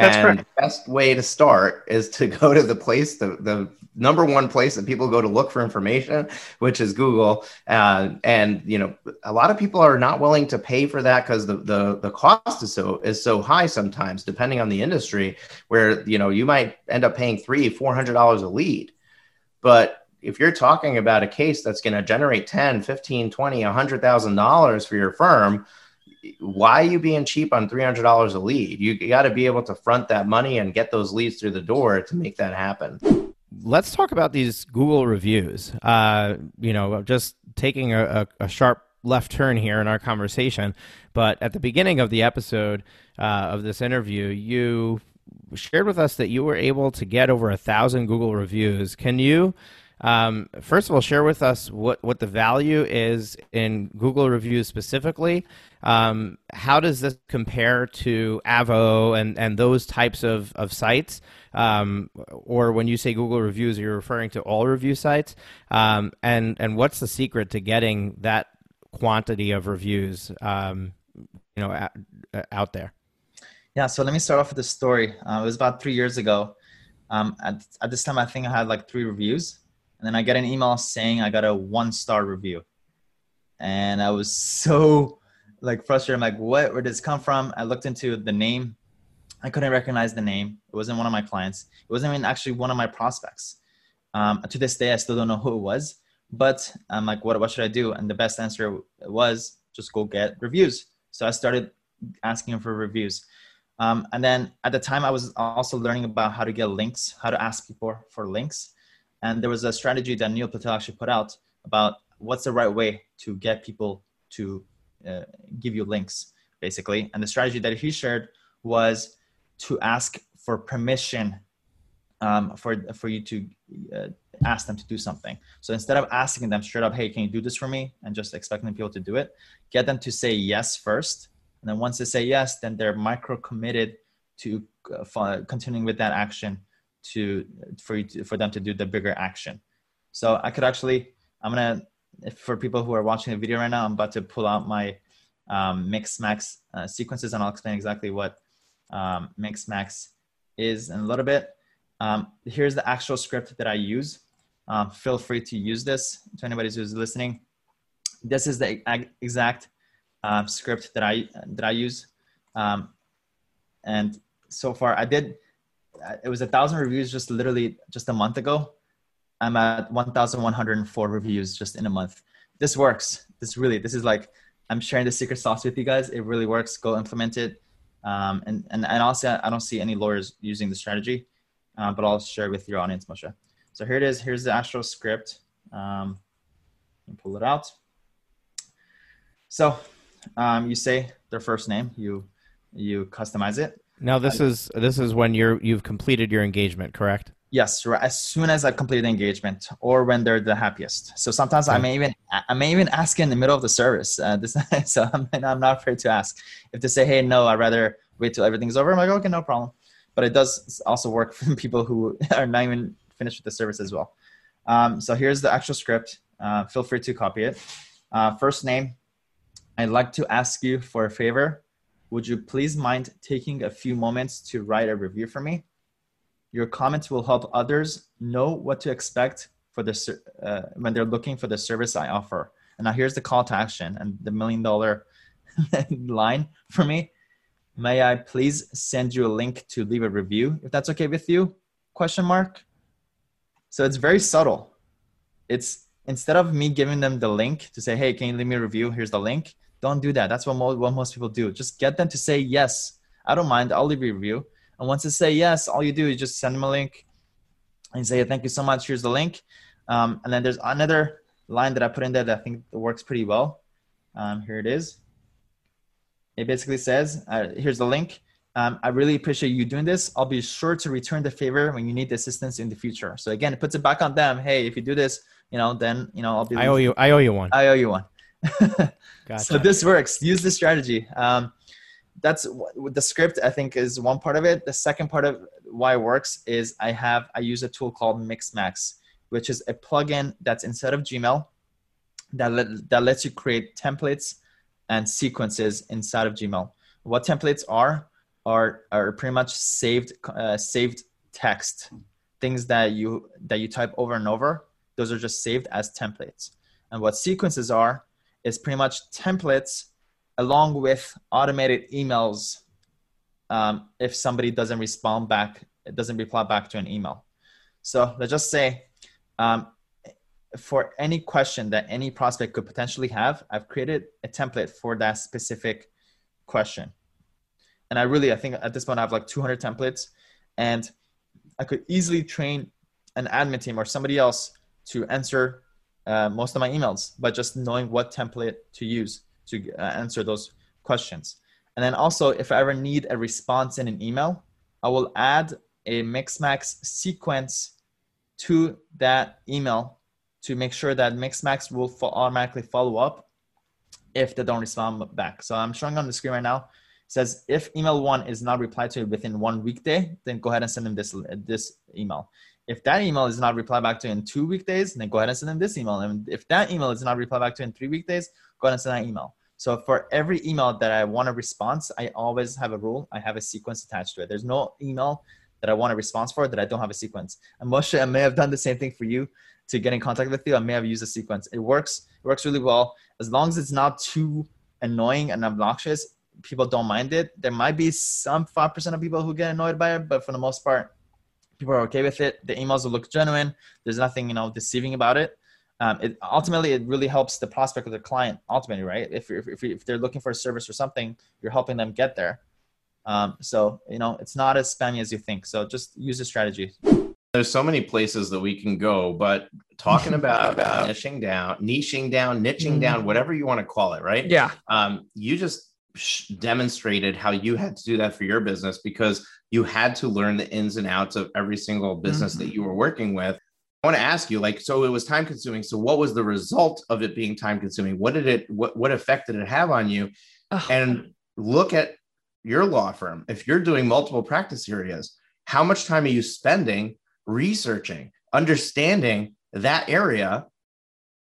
That's and correct. the best way to start is to go to the place, the, the number one place that people go to look for information, which is Google. Uh, and you know, a lot of people are not willing to pay for that because the, the the cost is so is so high sometimes, depending on the industry, where you know you might end up paying three, four hundred dollars a lead. But if you're talking about a case that's going to generate 10, 15, 20, $100,000 for your firm, why are you being cheap on $300 a lead? You got to be able to front that money and get those leads through the door to make that happen. Let's talk about these Google reviews. Uh, you know, just taking a, a, a, sharp left turn here in our conversation, but at the beginning of the episode uh, of this interview, you shared with us that you were able to get over a thousand Google reviews. Can you um, first of all, share with us what, what the value is in Google reviews specifically. Um, how does this compare to Avvo and, and those types of, of sites? Um, or when you say Google reviews, are you're referring to all review sites. Um, and, and what's the secret to getting that quantity of reviews um, you know, out, out, there? Yeah, so let me start off with the story. Uh, it was about three years ago. Um, at, at this time, I think I had like three reviews and then I get an email saying I got a one star review. And I was so like frustrated. I'm like, what? Where did this come from? I looked into the name. I couldn't recognize the name. It wasn't one of my clients. It wasn't even actually one of my prospects. Um, to this day, I still don't know who it was. But I'm like, what? What should I do? And the best answer was just go get reviews. So I started asking for reviews. Um, and then at the time, I was also learning about how to get links, how to ask people for links. And there was a strategy that Neil Patel actually put out about what's the right way to get people to uh, give you links, basically. And the strategy that he shared was to ask for permission um, for for you to uh, ask them to do something. So instead of asking them straight up, "Hey, can you do this for me?" and just expecting people to do it, get them to say yes first. And then once they say yes, then they're micro committed to uh, continuing with that action to for you to, for them to do the bigger action. So I could actually I'm gonna for people who are watching the video right now, I'm about to pull out my um, Mixmax uh, sequences and I'll explain exactly what um, Mixmax is in a little bit. Um, here's the actual script that I use. Um, feel free to use this to anybody who's listening. This is the exact uh, script that I that I use, um, and so far I did it was a thousand reviews just literally just a month ago. I'm at 1,104 reviews just in a month. This works. This really, this is like, I'm sharing the secret sauce with you guys. It really works. Go implement it. Um, and, and, and also, I don't see any lawyers using the strategy, uh, but I'll share with your audience, Moshe. So here it is. Here's the actual script. Um, pull it out. So um, you say their first name, you, you customize it. Now this is this is when you're you've completed your engagement, correct? Yes, as soon as I've completed the engagement, or when they're the happiest. So sometimes okay. I may even I may even ask in the middle of the service. Uh, this, so I'm, I'm not afraid to ask. If they say, "Hey, no, I'd rather wait till everything's over," I'm like, "Okay, no problem." But it does also work for people who are not even finished with the service as well. Um, so here's the actual script. Uh, feel free to copy it. Uh, first name. I'd like to ask you for a favor would you please mind taking a few moments to write a review for me? Your comments will help others know what to expect for the uh, when they're looking for the service I offer. And now here's the call to action and the million dollar line for me. May I please send you a link to leave a review if that's okay with you? Question mark. So it's very subtle. It's instead of me giving them the link to say, "Hey, can you leave me a review? Here's the link." Don't do that. That's what, mo- what most people do. Just get them to say yes. I don't mind. I'll leave a review. And once they say yes, all you do is just send them a link and say, thank you so much. Here's the link. Um, and then there's another line that I put in there that I think works pretty well. Um, here it is. It basically says, uh, here's the link. Um, I really appreciate you doing this. I'll be sure to return the favor when you need assistance in the future. So again, it puts it back on them. Hey, if you do this, you know, then you know I'll be. I owe you. I owe you one. I owe you one. Gotcha. So this works. Use the strategy. Um, that's the script i think is one part of it the second part of why it works is i have i use a tool called mixmax which is a plugin that's inside of gmail that, let, that lets you create templates and sequences inside of gmail what templates are are are pretty much saved uh, saved text things that you that you type over and over those are just saved as templates and what sequences are is pretty much templates along with automated emails um, if somebody doesn't respond back it doesn't reply back to an email. So let's just say um, for any question that any prospect could potentially have i've created a template for that specific question. And i really i think at this point i have like 200 templates and i could easily train an admin team or somebody else to answer uh, most of my emails by just knowing what template to use to uh, answer those questions. And then also, if I ever need a response in an email, I will add a Mixmax sequence to that email to make sure that Mixmax will fo- automatically follow up if they don't respond back. So I'm showing on the screen right now. It says if email one is not replied to within one weekday, then go ahead and send them this this email. If that email is not replied back to in two weekdays, then go ahead and send them this email. And if that email is not replied back to in three weekdays, go ahead and send that email. So for every email that I want a response, I always have a rule. I have a sequence attached to it. There's no email that I want a response for that I don't have a sequence. And Moshe, I may have done the same thing for you to get in contact with you. I may have used a sequence. It works. It works really well as long as it's not too annoying and obnoxious. People don't mind it. There might be some five percent of people who get annoyed by it, but for the most part, people are okay with it. The emails will look genuine. There's nothing you know deceiving about it. Um, it ultimately it really helps the prospect of the client ultimately right? If, if, if, if they're looking for a service or something you're helping them get there. Um, so you know it's not as spammy as you think. So just use the strategy. There's so many places that we can go but talking about, about niching down niching down niching mm-hmm. down whatever you want to call it right? Yeah. Um, you just demonstrated how you had to do that for your business because you had to learn the ins and outs of every single business mm-hmm. that you were working with I want to ask you, like, so it was time consuming. So what was the result of it being time consuming? What did it, what, what effect did it have on you? Oh. And look at your law firm. If you're doing multiple practice areas, how much time are you spending researching, understanding that area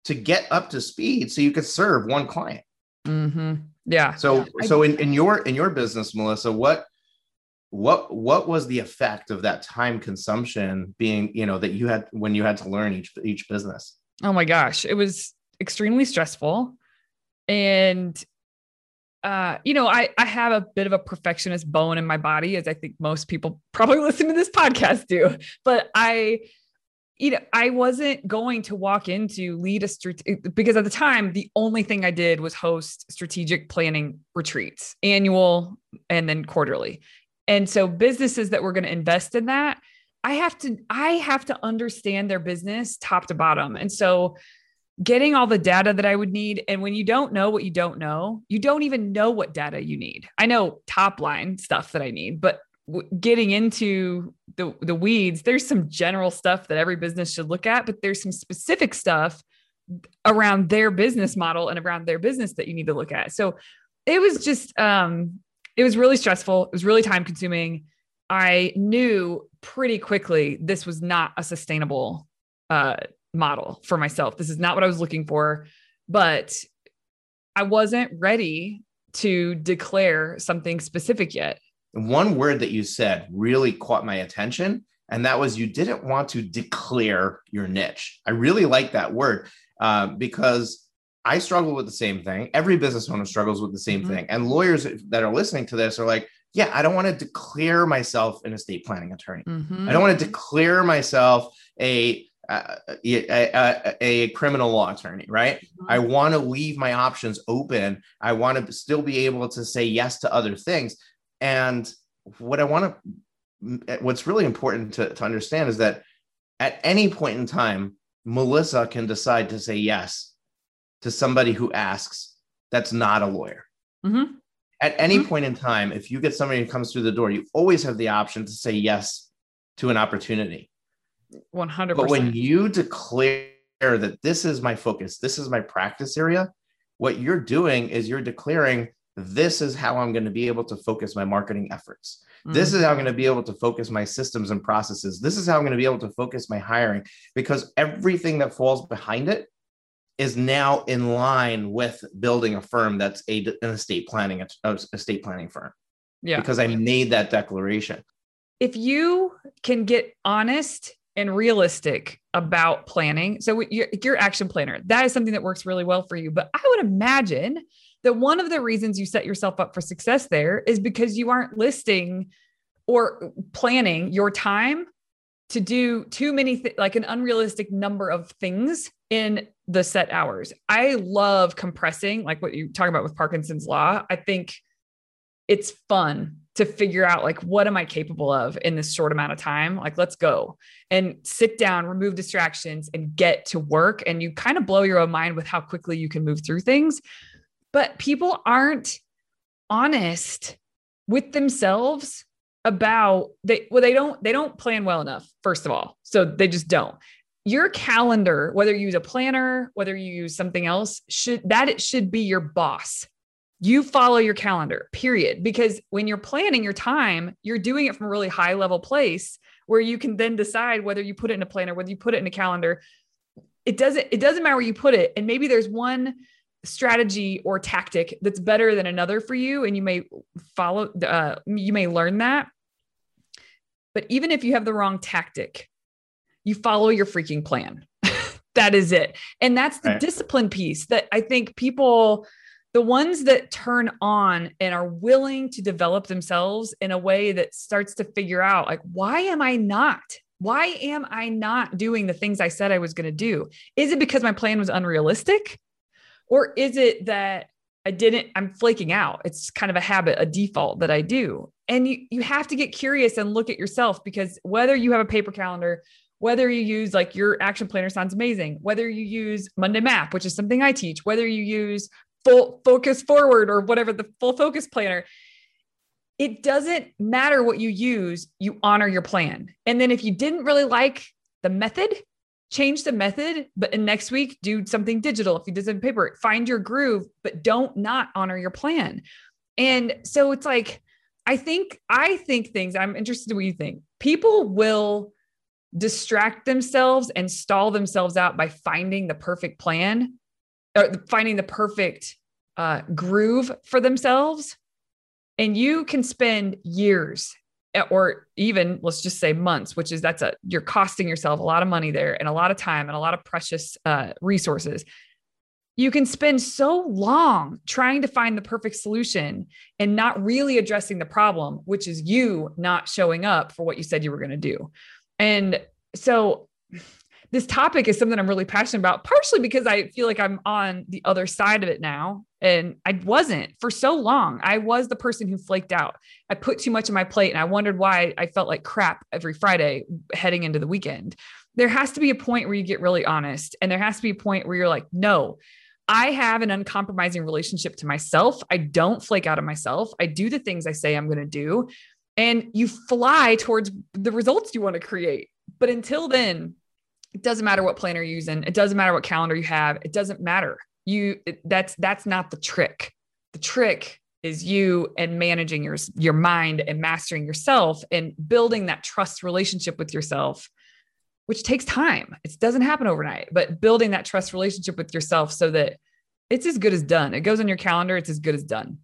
to get up to speed so you could serve one client? Mm-hmm. Yeah. So, so in, in your, in your business, Melissa, what, what what was the effect of that time consumption being you know that you had when you had to learn each each business? Oh my gosh it was extremely stressful. And uh you know i i have a bit of a perfectionist bone in my body as i think most people probably listen to this podcast do. But i you know i wasn't going to walk into lead a strate- because at the time the only thing i did was host strategic planning retreats annual and then quarterly and so businesses that were going to invest in that, I have to I have to understand their business top to bottom. And so getting all the data that I would need and when you don't know what you don't know, you don't even know what data you need. I know top line stuff that I need, but getting into the the weeds, there's some general stuff that every business should look at, but there's some specific stuff around their business model and around their business that you need to look at. So it was just um it was really stressful. It was really time consuming. I knew pretty quickly this was not a sustainable uh, model for myself. This is not what I was looking for, but I wasn't ready to declare something specific yet. One word that you said really caught my attention, and that was you didn't want to declare your niche. I really like that word uh, because I struggle with the same thing. Every business owner struggles with the same mm-hmm. thing. And lawyers that are listening to this are like, yeah, I don't want to declare myself an estate planning attorney. Mm-hmm. I don't want to declare myself a a, a, a, criminal law attorney, right? Mm-hmm. I want to leave my options open. I want to still be able to say yes to other things. And what I want to, what's really important to, to understand is that at any point in time, Melissa can decide to say yes to somebody who asks that's not a lawyer. Mm-hmm. At any mm-hmm. point in time, if you get somebody who comes through the door, you always have the option to say yes to an opportunity. 100%. But when you declare that this is my focus, this is my practice area, what you're doing is you're declaring this is how I'm going to be able to focus my marketing efforts. This is how I'm going to be able to focus my systems and processes. This is how I'm going to be able to focus my hiring because everything that falls behind it is now in line with building a firm that's a, an estate planning a estate planning firm. Yeah. Because I made that declaration. if you can get honest and realistic about planning, so your, your action planner, that is something that works really well for you. But I would imagine that one of the reasons you set yourself up for success there is because you aren't listing or planning your time to do too many th- like an unrealistic number of things in the set hours. I love compressing like what you talk about with Parkinson's law. I think it's fun to figure out like what am I capable of in this short amount of time? Like let's go and sit down, remove distractions and get to work and you kind of blow your own mind with how quickly you can move through things. But people aren't honest with themselves about they well they don't they don't plan well enough first of all. So they just don't. Your calendar, whether you use a planner, whether you use something else, should that it should be your boss you follow your calendar, period. Because when you're planning your time, you're doing it from a really high level place where you can then decide whether you put it in a planner, whether you put it in a calendar. It doesn't, it doesn't matter where you put it. And maybe there's one strategy or tactic that's better than another for you. And you may follow, uh, you may learn that. But even if you have the wrong tactic, you follow your freaking plan. that is it. And that's the Right. discipline piece that I think people, the ones that turn on and are willing to develop themselves in a way that starts to figure out like why am i not why am i not doing the things i said i was going to do is it because my plan was unrealistic or is it that i didn't i'm flaking out? It's kind of a habit a default that i do. And you you have to get curious and look at yourself because whether you have a paper calendar whether you use like your action planner sounds amazing whether you use monday map which is something i teach whether you use full focus forward or whatever the full focus planner it doesn't matter what you use you honor your plan. And then if you didn't really like the method change the method but next week do something digital. If you did something paper find your groove but don't not honor your plan. And so it's like i think i think things i'm interested in what you think. People will distract themselves and stall themselves out by finding the perfect plan or finding the perfect uh, groove for themselves. And you can spend years or even let's just say months, which is that's a you're costing yourself a lot of money there and a lot of time and a lot of precious uh, resources. You can spend so long trying to find the perfect solution and not really addressing the problem, which is you not showing up for what you said you were going to do. And so this topic is something I'm really passionate about, partially because I feel like I'm on the other side of it now. And I wasn't for so long. I was the person who flaked out. I put too much on my plate and I wondered why I felt like crap every Friday heading into the weekend. There has to be a point where you get really honest. And there has to be a point where you're like, no, I have an uncompromising relationship to myself. I don't flake out on myself. I do the things I say I'm going to do. And you fly towards the results you want to create. But until then, it doesn't matter what planner you're using. It doesn't matter what calendar you have. It doesn't matter. You that's that's not the trick. The trick is you and managing your your mind and mastering yourself and building that trust relationship with yourself which takes time. It doesn't happen overnight, but building that trust relationship with yourself so that it's as good as done. It goes on your calendar, it's as good as done.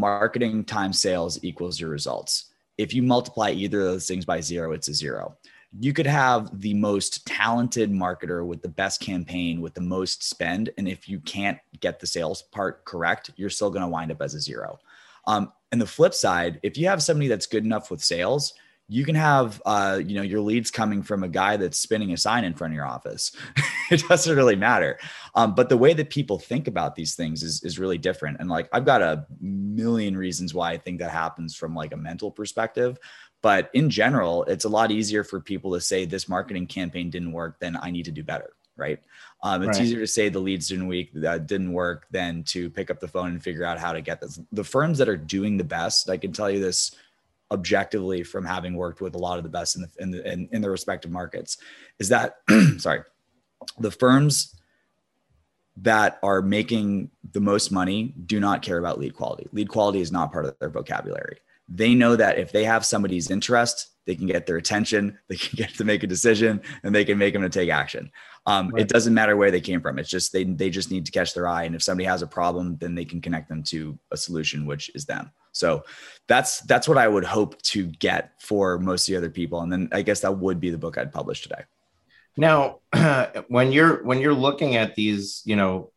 marketing time sales equals your results. If you multiply either of those things by zero, it's a zero. You could have the most talented marketer with the best campaign with the most spend. And if you can't get the sales part correct, you're still going to wind up as a zero. Um, and the flip side, if you have somebody that's good enough with sales, you can have uh, you know your leads coming from a guy that's spinning a sign in front of your office. it doesn't really matter. Um, but the way that people think about these things is is really different. And like I've got a million reasons why I think that happens from like a mental perspective. But in general, it's a lot easier for people to say this marketing campaign didn't work than I need to do better. Right. Um, it's Right. easier to say the leads didn't week that didn't work than to pick up the phone and figure out how to get this. The firms that are doing the best, I can tell you this objectively from having worked with a lot of the best in the in the in, in their respective markets, is that sorry, the firms that are making the most money do not care about lead quality. Lead quality is not part of their vocabulary. They know that if they have somebody's interest, they can get their attention, they can get to make a decision, and they can make them to take action. Um, right. It doesn't matter where they came from. It's just they they just need to catch their eye, and if somebody has a problem, then they can connect them to a solution, which is them. So that's that's what I would hope to get for most of the other people, and then I guess that would be the book I'd publish today. Now, when you're when you're looking at these, you know,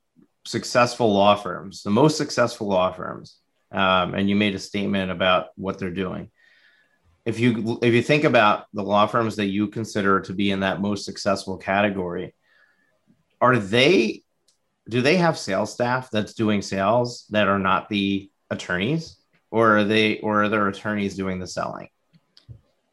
successful law firms, the most successful law firms, um, and you made a statement about what they're doing. If you if you think about the law firms that you consider to be in that most successful category, are they do they have sales staff that's doing sales that are not the attorneys, or are they or are their attorneys doing the selling?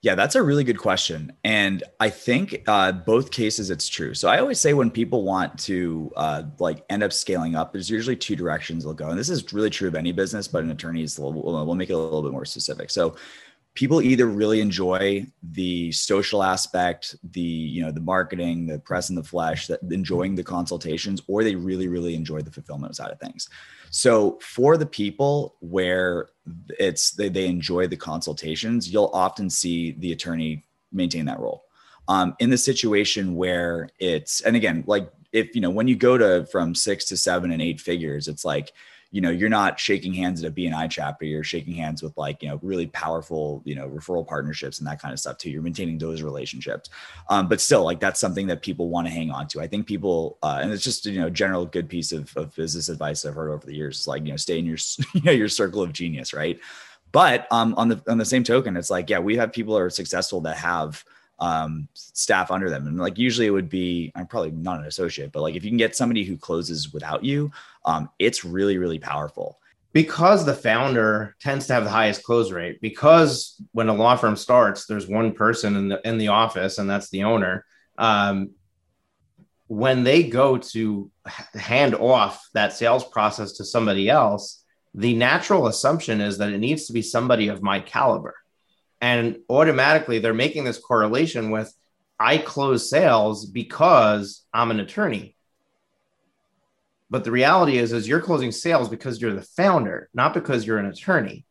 Yeah, that's a really good question. And I think uh, both cases it's true. So I always say when people want to uh, like end up scaling up, there's usually two directions they'll go. And this is really true of any business, but in attorneys, we'll, we'll make it a little bit more specific. So people either really enjoy the social aspect, the you know the marketing, the press and the flesh, that enjoying the consultations, or they really really enjoy the fulfillment side of things. So for the people where it's they, they enjoy the consultations, you'll often see the attorney maintain that role. Um, in the situation where it's and again, like if you know when you go to from six to seven and eight figures, it's like you know you're not shaking hands at a BNI chapter you're shaking hands with like you know really powerful you know referral partnerships and that kind of stuff too. You're maintaining those relationships. Um, but still like that's something that people want to hang on to. I think people uh, and it's just you know general good piece of, of business advice i've heard over the years it's like you know stay in your you know your circle of genius right? But um, on the on the same token it's like yeah we have people that are successful that have um, staff under them. And like usually it would be, I'm probably not an associate, but like if you can get somebody who closes without you, um, it's really, really powerful. Because the founder tends to have the highest close rate, because when a law firm starts, there's one person in the in the office, and that's the owner. Um, when they go to hand off that sales process to somebody else, the natural assumption is that it needs to be somebody of my caliber and automatically they're making this correlation with I close sales because I'm an attorney. But the reality is, is you're closing sales because you're the founder, not because you're an attorney.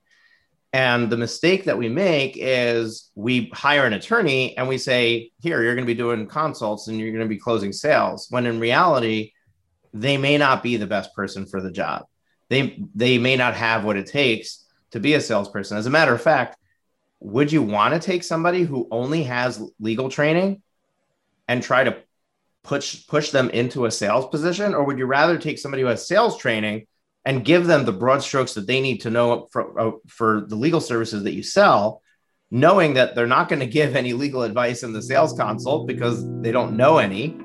And the mistake that we make is we hire an attorney and we say, here, you're going to be doing consults and you're going to be closing sales. When in reality, they may not be the best person for the job. They, they may not have what it takes to be a salesperson. As a matter of fact, would you want to take somebody who only has legal training and try to push push them into a sales position? Or would you rather take somebody who has sales training and give them the broad strokes that they need to know for, uh, for the legal services that you sell knowing that they're not going to give any legal advice in the sales consult because they don't know any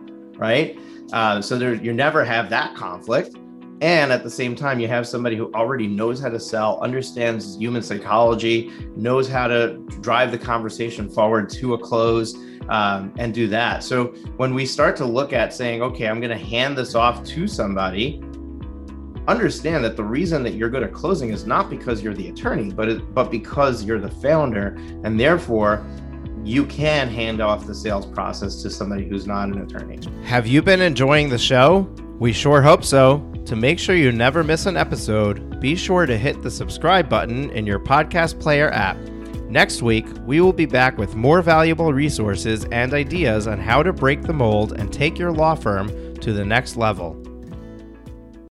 right? Uh, so there you never have that conflict and at the same time, you have somebody who already knows how to sell, understands human psychology, knows how to drive the conversation forward to a close um, and do that. So when we start to look at saying, okay, I'm going to hand this off to somebody, understand that the reason that you're good at closing is not because you're the attorney, but it, but because you're the founder, and therefore you can hand off the sales process to somebody who's not an attorney. Have you been enjoying the show? We sure hope so. To make sure you never miss an episode, be sure to hit the subscribe button in your podcast player app. Next week, we will be back with more valuable resources and ideas on how to break the mold and take your law firm to the next level.